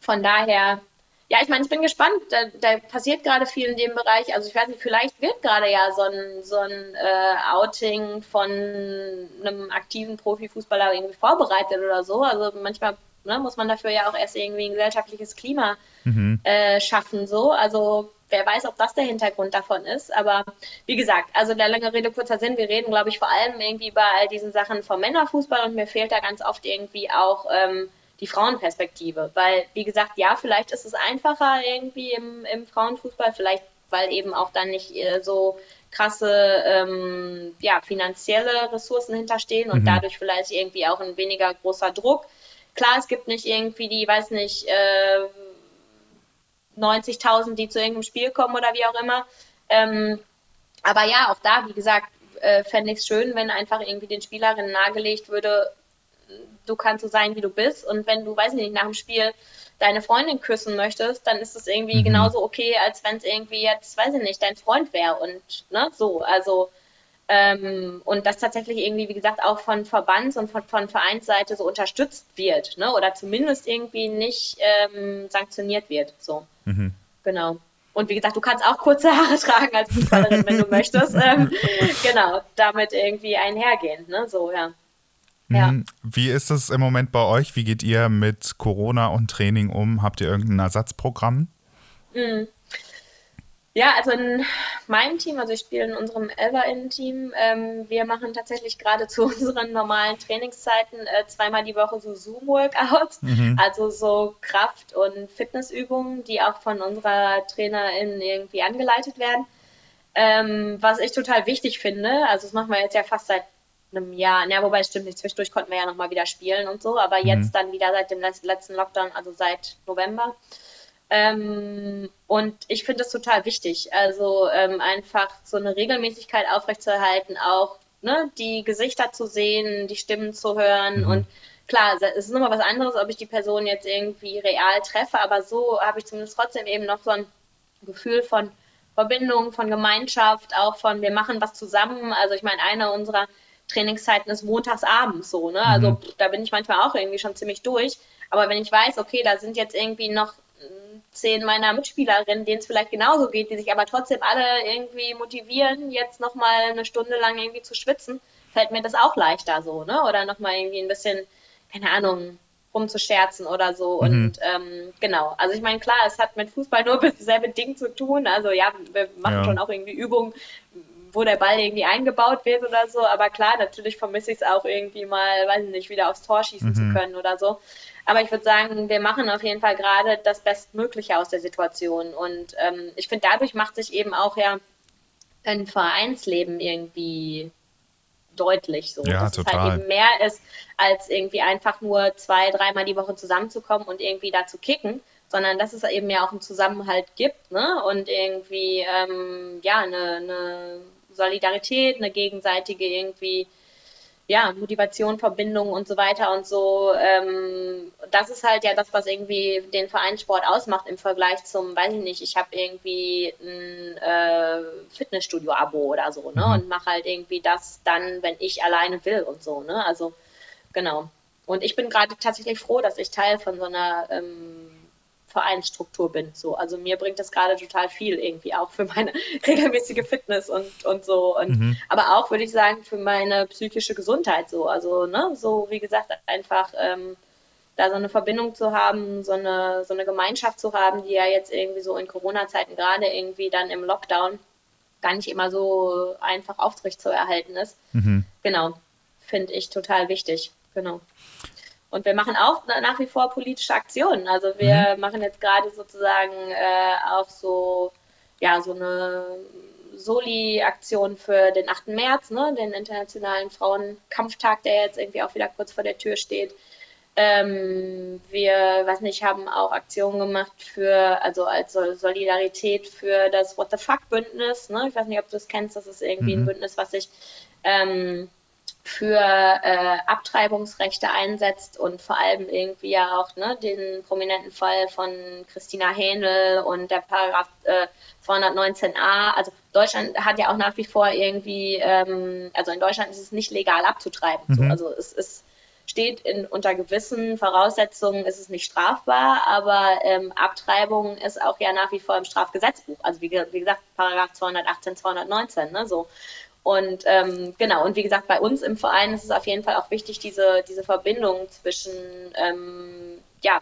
von daher, ja, ich meine, ich bin gespannt, da, da passiert gerade viel in dem Bereich. Also ich weiß nicht, vielleicht wird gerade ja so ein, so ein äh, Outing von einem aktiven Profifußballer irgendwie vorbereitet oder so. Also manchmal ne, muss man dafür ja auch erst irgendwie ein gesellschaftliches Klima mhm. äh, schaffen, so. Also wer weiß, ob das der Hintergrund davon ist. Aber wie gesagt, also der lange Rede, kurzer Sinn, wir reden, glaube ich, vor allem irgendwie bei all diesen Sachen vom Männerfußball und mir fehlt da ganz oft irgendwie auch ähm, die Frauenperspektive. Weil, wie gesagt, ja, vielleicht ist es einfacher irgendwie im, im Frauenfußball, vielleicht weil eben auch dann nicht äh, so krasse ähm, ja, finanzielle Ressourcen hinterstehen und mhm. dadurch vielleicht irgendwie auch ein weniger großer Druck. Klar, es gibt nicht irgendwie die, weiß nicht, äh, 90.000, die zu irgendeinem Spiel kommen oder wie auch immer. Ähm, aber ja, auch da, wie gesagt, äh, fände ich es schön, wenn einfach irgendwie den Spielerinnen nahegelegt würde, du kannst so sein, wie du bist. Und wenn du, weiß nicht, nach dem Spiel deine Freundin küssen möchtest, dann ist es irgendwie mhm. genauso okay, als wenn es irgendwie jetzt, weiß ich nicht, dein Freund wäre und ne, so. Also ähm, und das tatsächlich irgendwie, wie gesagt, auch von Verbands- und von, von Vereinsseite so unterstützt wird, ne? Oder zumindest irgendwie nicht ähm, sanktioniert wird. So. Mhm. Genau. Und wie gesagt, du kannst auch kurze Haare tragen als Fußballerin, wenn du [laughs] möchtest. Ähm, genau, damit irgendwie einhergehen, ne? So, ja. ja. Mhm. Wie ist es im Moment bei euch? Wie geht ihr mit Corona und Training um? Habt ihr irgendein Ersatzprogramm? Mhm. Ja, also in meinem Team, also ich spiele in unserem Elverinnen-Team, ähm, wir machen tatsächlich gerade zu [laughs] unseren normalen Trainingszeiten äh, zweimal die Woche so Zoom-Workouts, mhm. also so Kraft- und Fitnessübungen, die auch von unserer Trainerin irgendwie angeleitet werden. Ähm, was ich total wichtig finde, also das machen wir jetzt ja fast seit einem Jahr, ja, wobei es stimmt nicht, zwischendurch konnten wir ja nochmal wieder spielen und so, aber mhm. jetzt dann wieder seit dem letzten Lockdown, also seit November. Ähm, und ich finde es total wichtig, also ähm, einfach so eine Regelmäßigkeit aufrechtzuerhalten, auch ne, die Gesichter zu sehen, die Stimmen zu hören. Mhm. Und klar, es ist nochmal was anderes, ob ich die Person jetzt irgendwie real treffe, aber so habe ich zumindest trotzdem eben noch so ein Gefühl von Verbindung, von Gemeinschaft, auch von wir machen was zusammen. Also ich meine, eine unserer Trainingszeiten ist montags abends so, ne? Also mhm. da bin ich manchmal auch irgendwie schon ziemlich durch. Aber wenn ich weiß, okay, da sind jetzt irgendwie noch zehn meiner Mitspielerinnen, denen es vielleicht genauso geht, die sich aber trotzdem alle irgendwie motivieren, jetzt nochmal eine Stunde lang irgendwie zu schwitzen, fällt mir das auch leichter so, ne? Oder nochmal irgendwie ein bisschen, keine Ahnung, rumzuscherzen oder so. Mhm. Und ähm, genau, also ich meine, klar, es hat mit Fußball nur [laughs] sehr bedingt zu tun. Also ja, wir machen ja. schon auch irgendwie Übungen, wo der Ball irgendwie eingebaut wird oder so. Aber klar, natürlich vermisse ich es auch irgendwie mal, weiß ich nicht, wieder aufs Tor schießen mhm. zu können oder so. Aber ich würde sagen, wir machen auf jeden Fall gerade das Bestmögliche aus der Situation. Und ähm, ich finde, dadurch macht sich eben auch ja ein Vereinsleben irgendwie deutlich so. Ja, dass total. es halt eben mehr ist, als irgendwie einfach nur zwei, dreimal die Woche zusammenzukommen und irgendwie da zu kicken, sondern dass es eben ja auch einen Zusammenhalt gibt, ne? Und irgendwie ähm, ja eine, eine Solidarität, eine gegenseitige irgendwie ja, Motivation, Verbindung und so weiter und so. Ähm, das ist halt ja das, was irgendwie den Vereinssport ausmacht im Vergleich zum, weiß ich nicht, ich habe irgendwie ein äh, Fitnessstudio-Abo oder so, ne? Mhm. Und mache halt irgendwie das dann, wenn ich alleine will und so, ne? Also, genau. Und ich bin gerade tatsächlich froh, dass ich Teil von so einer ähm, Vereinsstruktur bin. So, also mir bringt das gerade total viel irgendwie auch für meine [laughs] regelmäßige Fitness und, und so. Und, mhm. Aber auch, würde ich sagen, für meine psychische Gesundheit so. Also, ne, so wie gesagt, einfach ähm, da so eine Verbindung zu haben, so eine, so eine Gemeinschaft zu haben, die ja jetzt irgendwie so in Corona-Zeiten gerade irgendwie dann im Lockdown gar nicht immer so einfach aufrecht zu erhalten ist. Mhm. Genau, finde ich total wichtig. Genau. Und wir machen auch nach wie vor politische Aktionen. Also wir mhm. machen jetzt gerade sozusagen äh, auch so, ja, so eine Soli-Aktion für den 8. März, ne, den Internationalen Frauenkampftag, der jetzt irgendwie auch wieder kurz vor der Tür steht. Ähm, wir, weiß nicht, haben auch Aktionen gemacht für, also als Solidarität für das What the Fuck Bündnis. Ne? Ich weiß nicht, ob du das kennst. Das ist irgendwie mhm. ein Bündnis, was sich ähm, für äh, Abtreibungsrechte einsetzt und vor allem irgendwie ja auch ne, den prominenten Fall von Christina Hähnel und der Paragraph äh, 219a. Also Deutschland hat ja auch nach wie vor irgendwie, ähm, also in Deutschland ist es nicht legal abzutreiben. Mhm. So. Also es ist steht in, unter gewissen Voraussetzungen ist es nicht strafbar, aber ähm, Abtreibung ist auch ja nach wie vor im Strafgesetzbuch. Also wie, wie gesagt, Paragraph 218, 219, ne, so. Und ähm, genau, und wie gesagt, bei uns im Verein ist es auf jeden Fall auch wichtig, diese, diese Verbindung zwischen ähm, ja,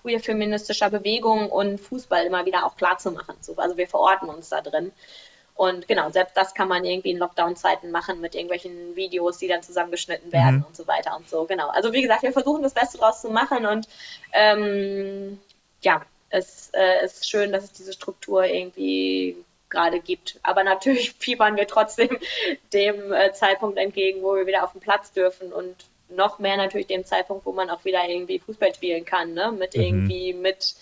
queer-feministischer Bewegung und Fußball immer wieder auch klar zu machen. So, also wir verorten uns da drin. Und genau, selbst das kann man irgendwie in Lockdown-Zeiten machen mit irgendwelchen Videos, die dann zusammengeschnitten werden mhm. und so weiter und so. Genau. Also wie gesagt, wir versuchen das Beste draus zu machen und ähm, ja, es äh, ist schön, dass es diese Struktur irgendwie gerade gibt. Aber natürlich [laughs] fiebern wir trotzdem dem äh, Zeitpunkt entgegen, wo wir wieder auf den Platz dürfen und noch mehr natürlich dem Zeitpunkt, wo man auch wieder irgendwie Fußball spielen kann, ne? Mit mhm. irgendwie mit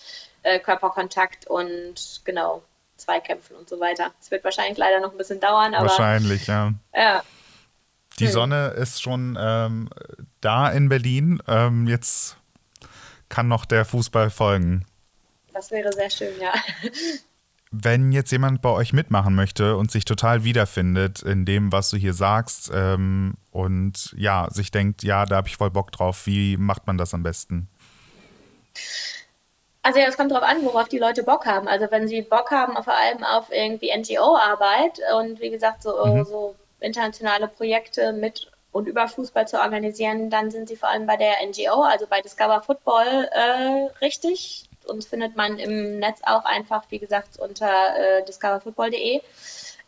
äh, Körperkontakt und genau Zweikämpfen und so weiter. Es wird wahrscheinlich leider noch ein bisschen dauern, aber. Wahrscheinlich, ja. Ja. Die hm. Sonne ist schon ähm, da in Berlin. Ähm, jetzt kann noch der Fußball folgen. Das wäre sehr schön, ja. [laughs] Wenn jetzt jemand bei euch mitmachen möchte und sich total wiederfindet in dem, was du hier sagst ähm, und ja, sich denkt, ja, da habe ich voll Bock drauf, wie macht man das am besten? Also ja, es kommt darauf an, worauf die Leute Bock haben. Also wenn sie Bock haben, vor allem auf irgendwie NGO-Arbeit und wie gesagt, so, mhm. so internationale Projekte mit und über Fußball zu organisieren, dann sind sie vor allem bei der NGO, also bei Discover Football, äh, richtig. Uns findet man im Netz auch einfach, wie gesagt, unter äh, discoverfootball.de.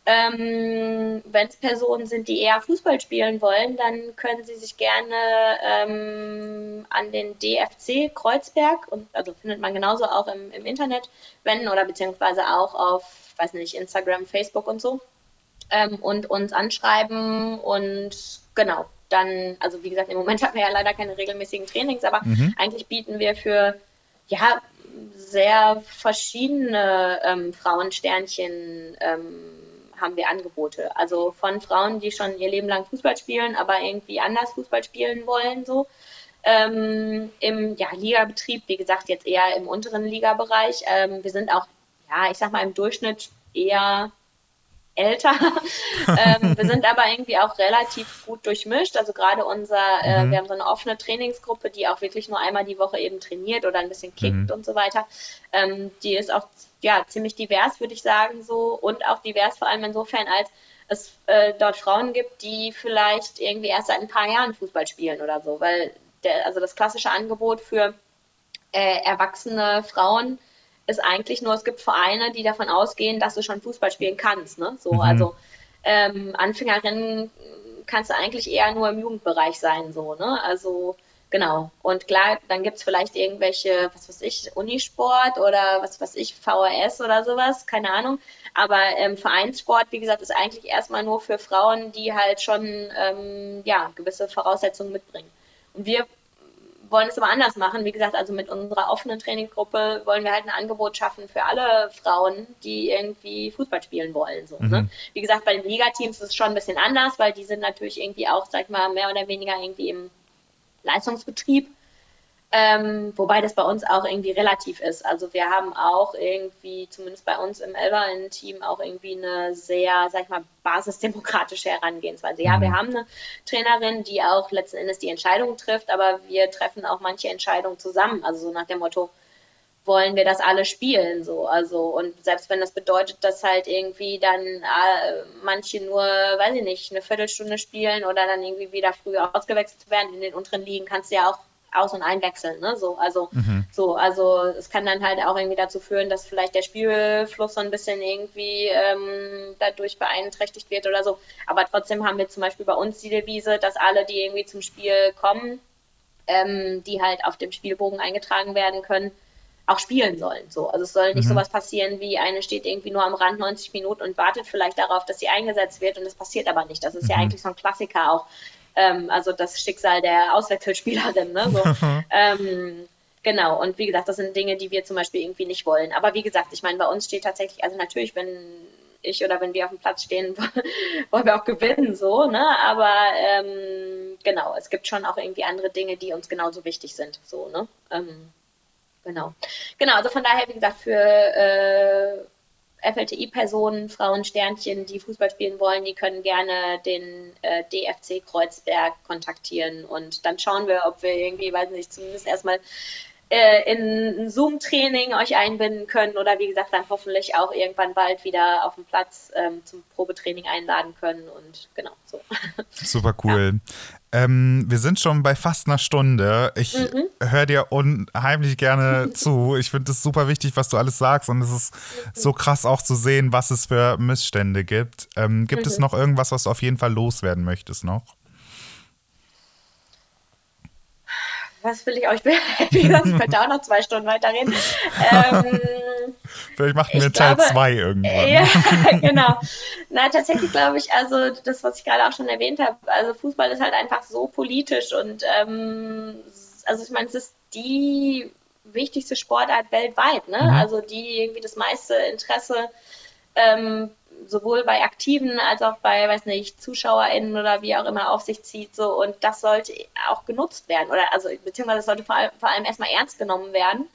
Ähm, Wenn es Personen sind, die eher Fußball spielen wollen, dann können sie sich gerne ähm, an den DFC Kreuzberg, und also findet man genauso auch im, im Internet, wenden oder beziehungsweise auch auf, weiß nicht, Instagram, Facebook und so ähm, und uns anschreiben und genau, dann, also wie gesagt, im Moment [laughs] haben wir ja leider keine regelmäßigen Trainings, aber mhm. eigentlich bieten wir für ja sehr verschiedene ähm, Frauensternchen ähm, haben wir Angebote. Also von Frauen, die schon ihr Leben lang Fußball spielen, aber irgendwie anders Fußball spielen wollen, so. Ähm, Im ja, Ligabetrieb, wie gesagt, jetzt eher im unteren Ligabereich. Ähm, wir sind auch, ja, ich sag mal, im Durchschnitt eher älter. [laughs] ähm, wir sind aber irgendwie auch relativ gut durchmischt. Also gerade unser, äh, mhm. wir haben so eine offene Trainingsgruppe, die auch wirklich nur einmal die Woche eben trainiert oder ein bisschen kickt mhm. und so weiter. Ähm, die ist auch ja, ziemlich divers, würde ich sagen, so und auch divers vor allem insofern, als es äh, dort Frauen gibt, die vielleicht irgendwie erst seit ein paar Jahren Fußball spielen oder so, weil der, also das klassische Angebot für äh, erwachsene Frauen ist eigentlich nur, es gibt Vereine, die davon ausgehen, dass du schon Fußball spielen kannst. Ne? So, mhm. also ähm, Anfängerinnen kannst du eigentlich eher nur im Jugendbereich sein, so, ne? Also Genau. Und klar, dann gibt es vielleicht irgendwelche, was weiß ich, Unisport oder was weiß ich, VHS oder sowas, keine Ahnung. Aber ähm, Vereinssport, wie gesagt, ist eigentlich erstmal nur für Frauen, die halt schon ähm, ja, gewisse Voraussetzungen mitbringen. Und wir wollen es aber anders machen. Wie gesagt, also mit unserer offenen Trainingsgruppe wollen wir halt ein Angebot schaffen für alle Frauen, die irgendwie Fußball spielen wollen. So, ne? mhm. ne? Wie gesagt, bei den Ligateams ist es schon ein bisschen anders, weil die sind natürlich irgendwie auch, sag ich mal, mehr oder weniger irgendwie im Leistungsbetrieb. Ähm, wobei das bei uns auch irgendwie relativ ist. Also wir haben auch irgendwie, zumindest bei uns im Elber-Team, auch irgendwie eine sehr, sag ich mal, basisdemokratische Herangehensweise. Ja, wir mhm. haben eine Trainerin, die auch letzten Endes die Entscheidung trifft, aber wir treffen auch manche Entscheidungen zusammen. Also so nach dem Motto, wollen wir das alle spielen so also und selbst wenn das bedeutet dass halt irgendwie dann äh, manche nur weiß ich nicht eine Viertelstunde spielen oder dann irgendwie wieder früher ausgewechselt werden in den unteren Ligen kannst du ja auch aus- und einwechseln, ne? So, also, mhm. so, also es kann dann halt auch irgendwie dazu führen, dass vielleicht der Spielfluss so ein bisschen irgendwie ähm, dadurch beeinträchtigt wird oder so. Aber trotzdem haben wir zum Beispiel bei uns die Devise, dass alle, die irgendwie zum Spiel kommen, ähm, die halt auf dem Spielbogen eingetragen werden können, auch spielen sollen. So. Also es soll nicht mhm. sowas passieren wie eine steht irgendwie nur am Rand 90 Minuten und wartet vielleicht darauf, dass sie eingesetzt wird und das passiert aber nicht. Das ist mhm. ja eigentlich so ein Klassiker auch ähm, also das Schicksal der Auswechselspielerin. Ne? So, [laughs] ähm, genau, und wie gesagt, das sind Dinge, die wir zum Beispiel irgendwie nicht wollen. Aber wie gesagt, ich meine, bei uns steht tatsächlich, also natürlich, wenn ich oder wenn wir auf dem Platz stehen, [laughs] wollen wir auch gewinnen, so, ne? Aber ähm, genau, es gibt schon auch irgendwie andere Dinge, die uns genauso wichtig sind, so, ne? Ähm, genau. Genau, also von daher, wie gesagt, für äh, FLTI-Personen, Frauen, Sternchen, die Fußball spielen wollen, die können gerne den äh, DFC Kreuzberg kontaktieren und dann schauen wir, ob wir irgendwie, weiß nicht, zumindest erstmal äh, in ein Zoom-Training euch einbinden können oder wie gesagt dann hoffentlich auch irgendwann bald wieder auf dem Platz ähm, zum Probetraining einladen können und genau so. [laughs] Super cool. Ähm, wir sind schon bei fast einer Stunde. Ich mhm. höre dir unheimlich gerne [laughs] zu. Ich finde es super wichtig, was du alles sagst und es ist mhm. so krass auch zu sehen, was es für Missstände gibt. Ähm, gibt mhm. es noch irgendwas, was du auf jeden Fall loswerden möchtest noch? was will ich euch? [laughs] Ich [laughs] könnte auch noch zwei Stunden weiterreden. Ähm, Vielleicht machen wir Teil 2 irgendwann. Ja, [laughs] genau. Na, tatsächlich glaube ich, also das, was ich gerade auch schon erwähnt habe, also Fußball ist halt einfach so politisch und ähm, also ich meine, es ist die wichtigste Sportart weltweit, ne? Mhm. Also die irgendwie das meiste Interesse ähm, sowohl bei Aktiven als auch bei, weiß nicht, ZuschauerInnen oder wie auch immer auf sich zieht, so und das sollte auch genutzt werden oder also beziehungsweise sollte vor allem, vor allem erstmal ernst genommen werden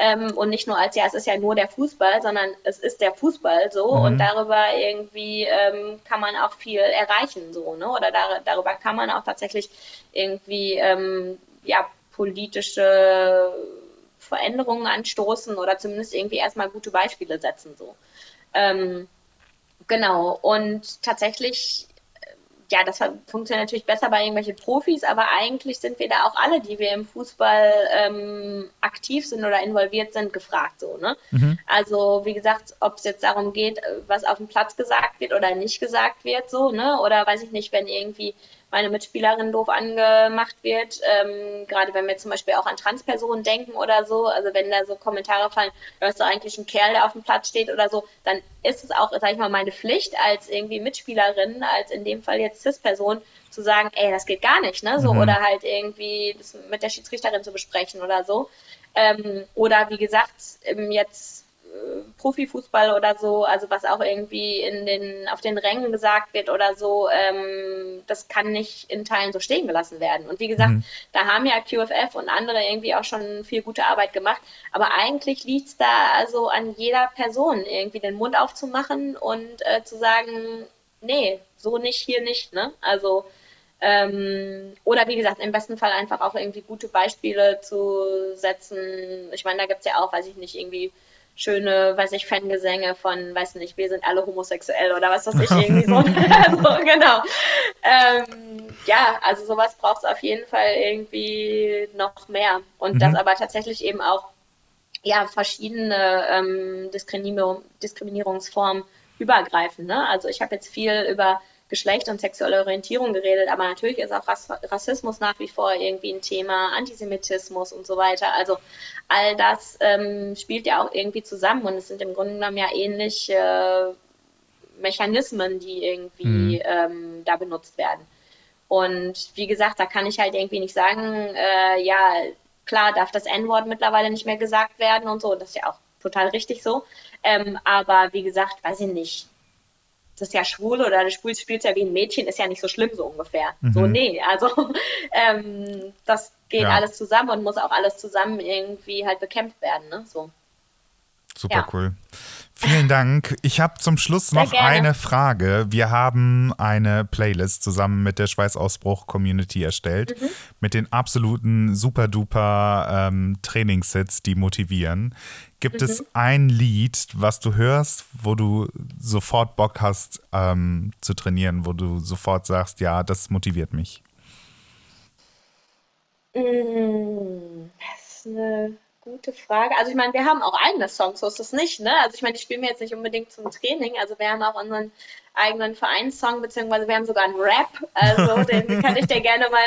ähm, und nicht nur als ja, es ist ja nur der Fußball, sondern es ist der Fußball so mhm. und darüber irgendwie ähm, kann man auch viel erreichen so, ne? Oder dar darüber kann man auch tatsächlich irgendwie ähm, ja politische Veränderungen anstoßen oder zumindest irgendwie erstmal gute Beispiele setzen so. Ähm, Genau, und tatsächlich, ja, das funktioniert natürlich besser bei irgendwelchen Profis, aber eigentlich sind wir da auch alle, die wir im Fußball ähm, aktiv sind oder involviert sind, gefragt so, ne? Mhm. Also, wie gesagt, ob es jetzt darum geht, äh, was auf dem Platz gesagt wird oder nicht gesagt wird, so, ne? Oder weiß ich nicht, wenn irgendwie meine Mitspielerin doof angemacht wird. Ähm, gerade wenn wir zum Beispiel auch an Transpersonen denken oder so, also wenn da so Kommentare fallen, hörst du eigentlich einen Kerl, der auf dem Platz steht oder so, dann ist es auch, sag ich mal, meine Pflicht als irgendwie Mitspielerin, als in dem Fall jetzt Cis-Person, zu sagen, ey, das geht gar nicht, ne? So, mhm. oder halt irgendwie das mit der Schiedsrichterin zu besprechen oder so. Ähm, oder wie gesagt, jetzt Profifußball oder so, also was auch irgendwie in den, auf den Rängen gesagt wird oder so, ähm, das kann nicht in Teilen so stehen gelassen werden. Und wie gesagt, mhm. da haben ja QFF und andere irgendwie auch schon viel gute Arbeit gemacht, aber eigentlich liegt es da also an jeder Person, irgendwie den Mund aufzumachen und äh, zu sagen, nee, so nicht, hier nicht, ne? Also ähm, oder wie gesagt, im besten Fall einfach auch irgendwie gute Beispiele zu setzen. Ich meine, da gibt es ja auch, weiß ich nicht, irgendwie schöne, weiß ich, Fangesänge von, weiß nicht, wir sind alle homosexuell oder was weiß ich, [laughs] irgendwie so. [laughs] also, genau. Ähm, ja, also sowas braucht es auf jeden Fall irgendwie noch mehr. Und mhm. das aber tatsächlich eben auch ja, verschiedene ähm, Diskriminierung, Diskriminierungsformen übergreifen. Ne? Also ich habe jetzt viel über Geschlecht und sexuelle Orientierung geredet, aber natürlich ist auch Rassismus nach wie vor irgendwie ein Thema, Antisemitismus und so weiter. Also all das ähm, spielt ja auch irgendwie zusammen und es sind im Grunde genommen ja ähnliche äh, Mechanismen, die irgendwie mhm. ähm, da benutzt werden. Und wie gesagt, da kann ich halt irgendwie nicht sagen, äh, ja, klar darf das N-Wort mittlerweile nicht mehr gesagt werden und so, das ist ja auch total richtig so. Ähm, aber wie gesagt, weiß ich nicht, das ist ja schwul oder du spielst, ja wie ein Mädchen, ist ja nicht so schlimm so ungefähr. Mhm. So, nee, also [laughs] ähm, das geht ja. alles zusammen und muss auch alles zusammen irgendwie halt bekämpft werden, ne? So. Super ja. cool. Vielen Dank. Ich habe zum Schluss noch eine Frage. Wir haben eine Playlist zusammen mit der Schweißausbruch-Community erstellt, mhm. mit den absoluten super-duper ähm, Trainingssets, die motivieren. Gibt mhm. es ein Lied, was du hörst, wo du sofort Bock hast ähm, zu trainieren, wo du sofort sagst, ja, das motiviert mich? Mhm. Das ist eine gute Frage. Also ich meine, wir haben auch eigene Songs, so ist es nicht, ne? Also ich meine, die spielen wir jetzt nicht unbedingt zum Training. Also wir haben auch unseren eigenen Vereinssong, beziehungsweise wir haben sogar einen Rap. Also [laughs] den kann ich dir gerne mal,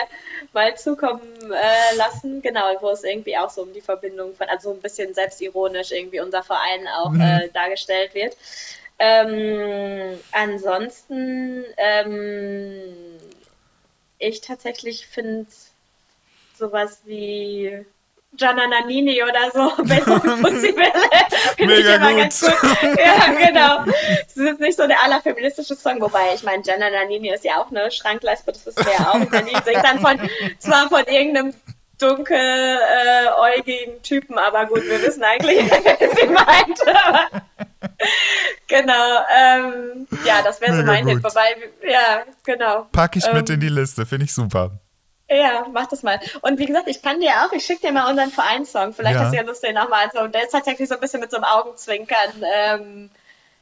mal zukommen äh, lassen. Genau, wo es irgendwie auch so um die Verbindung von, also ein bisschen selbstironisch irgendwie unser Verein auch mhm. äh, dargestellt wird. Ähm, ansonsten, ähm, ich tatsächlich finde sowas wie Gianna Nannini oder so, [laughs] [laughs] Pussywelle. Mega gut. gut. Ja, genau. Das ist nicht so der allerfeministische Song, wobei ich meine, Gianna Nannini ist ja auch eine Schranklesbe, das wissen wir ja auch. Nannini singt dann von, zwar von irgendeinem dunkeläugigen äh, Typen, aber gut, wir wissen eigentlich, [laughs] was sie meint. genau, ähm, ja, das wäre so mein Tipp. Wobei, ja, genau. Pack ich ähm, mit in die Liste, finde ich super. Ja, mach das mal. Und wie gesagt, ich kann dir auch, ich schicke dir mal unseren Vereinssong. Vielleicht ja. hast du ja Lust, den nochmal anzuhören. Der ist tatsächlich so ein bisschen mit so einem Augenzwinkern. Ähm,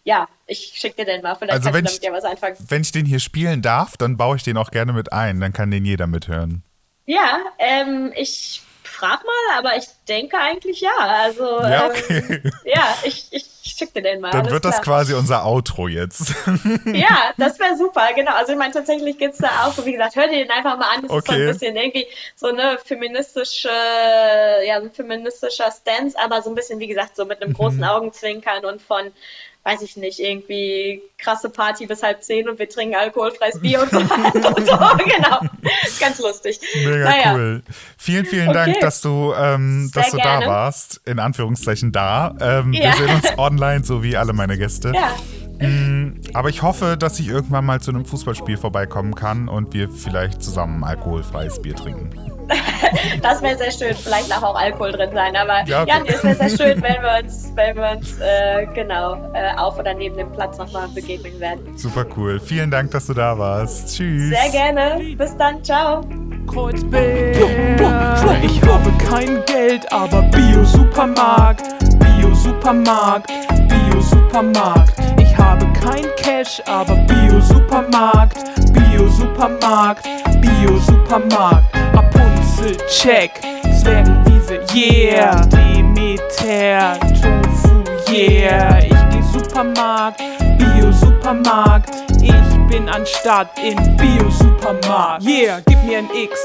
ja, ich schicke dir den mal. Vielleicht also kannst du damit ja was anfangen. Wenn ich den hier spielen darf, dann baue ich den auch gerne mit ein. Dann kann den jeder mithören. Ja, ähm, ich frag mal, aber ich denke eigentlich ja. Also, ja, ähm, okay. ähm, ja ich, ich schick dir den mal. Dann wird das klar. quasi unser Outro jetzt. [laughs] [laughs] ja, das wäre super, genau. Also ich meine, tatsächlich gibt es da auch so, wie gesagt, hör dir den einfach mal an. Das okay. ist so ein bisschen irgendwie so eine feministische, ja, ein feministischer Stance, aber so ein bisschen, wie gesagt, so mit einem großen mhm. Augenzwinkern und von weiß ich nicht, irgendwie krasse Party bis halb zehn und wir trinken alkoholfreies Bier und so weiter und [laughs] [laughs] so. Genau. Ganz lustig. Mega naja. cool. Vielen, vielen okay. Dank, dass du, ähm, dass du da warst. In Anführungszeichen da. Ähm, ja. Wir sehen uns [laughs] online, so wie alle meine Gäste. Ja. Mm, aber ich hoffe, dass ich irgendwann mal zu einem Fußballspiel vorbeikommen kann und wir vielleicht zusammen alkoholfreies Bier trinken. [laughs] das wäre sehr schön. Vielleicht darf auch Alkohol drin sein, aber ja, okay. ja es wäre sehr schön, wenn wir uns, wenn wir uns äh, genau äh, auf oder neben dem Platz nochmal begegnen werden. Super cool. Vielen Dank, dass du da warst. Tschüss. Sehr gerne. Bis dann. Ciao. Kreuzberg. Ich habe kein Geld, aber Bio-Supermarkt. Bio-Supermarkt. Bio-Supermarkt. Ich habe kein Cash, aber Bio-Supermarkt. Bio-Supermarkt. Bio-Supermarkt. Check. Zwergenwiese, yeah. Demeter, Tofu, yeah. Ich geh Supermarkt, Bio-Supermarkt. Ich bin an Start in Bio-Supermarkt. Yeah, gib mir ein X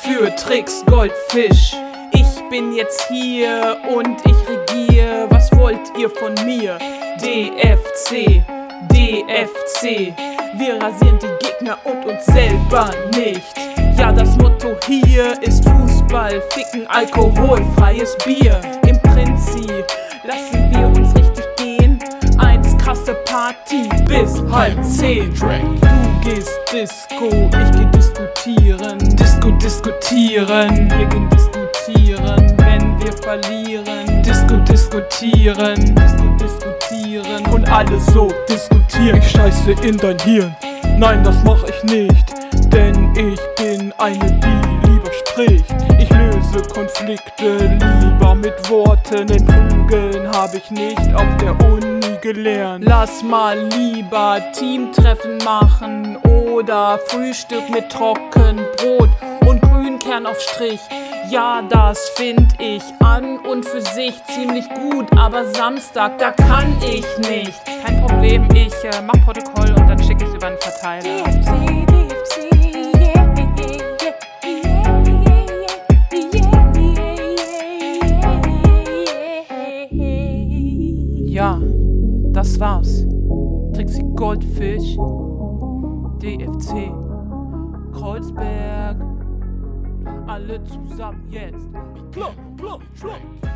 für Tricks, Goldfisch. Ich bin jetzt hier und ich regiere. Was wollt ihr von mir? DFC, DFC. Wir rasieren die Gegner und uns selber nicht. Ja, das Motto hier ist Fußball, Ficken, alkoholfreies Bier. Im Prinzip lassen wir uns richtig gehen. Eins krasse Party bis halb zehn. Du gehst Disco, ich geh diskutieren. Disco diskutieren, wir gehen diskutieren, wenn wir verlieren. Disco diskutieren, Disco diskutieren und alle so diskutieren. Ich scheiße in dein Hirn. Nein, das mach ich nicht, denn ich bin eine, die lieber spricht. Ich löse Konflikte lieber mit Worten, denn Prügeln hab ich nicht auf der Uni gelernt. Lass mal lieber Teamtreffen machen oder Frühstück mit Trockenbrot und Grünkernaufstrich. Ja, das find ich an und für sich ziemlich gut, aber Samstag, da kann ich nicht. Kein Problem, ich äh, mach Protokoll und dann schick ich's über den Verteiler. War's. Trixie Goldfisch, DFC, Kreuzberg alle zusammen jetzt. Klar, klar, klar.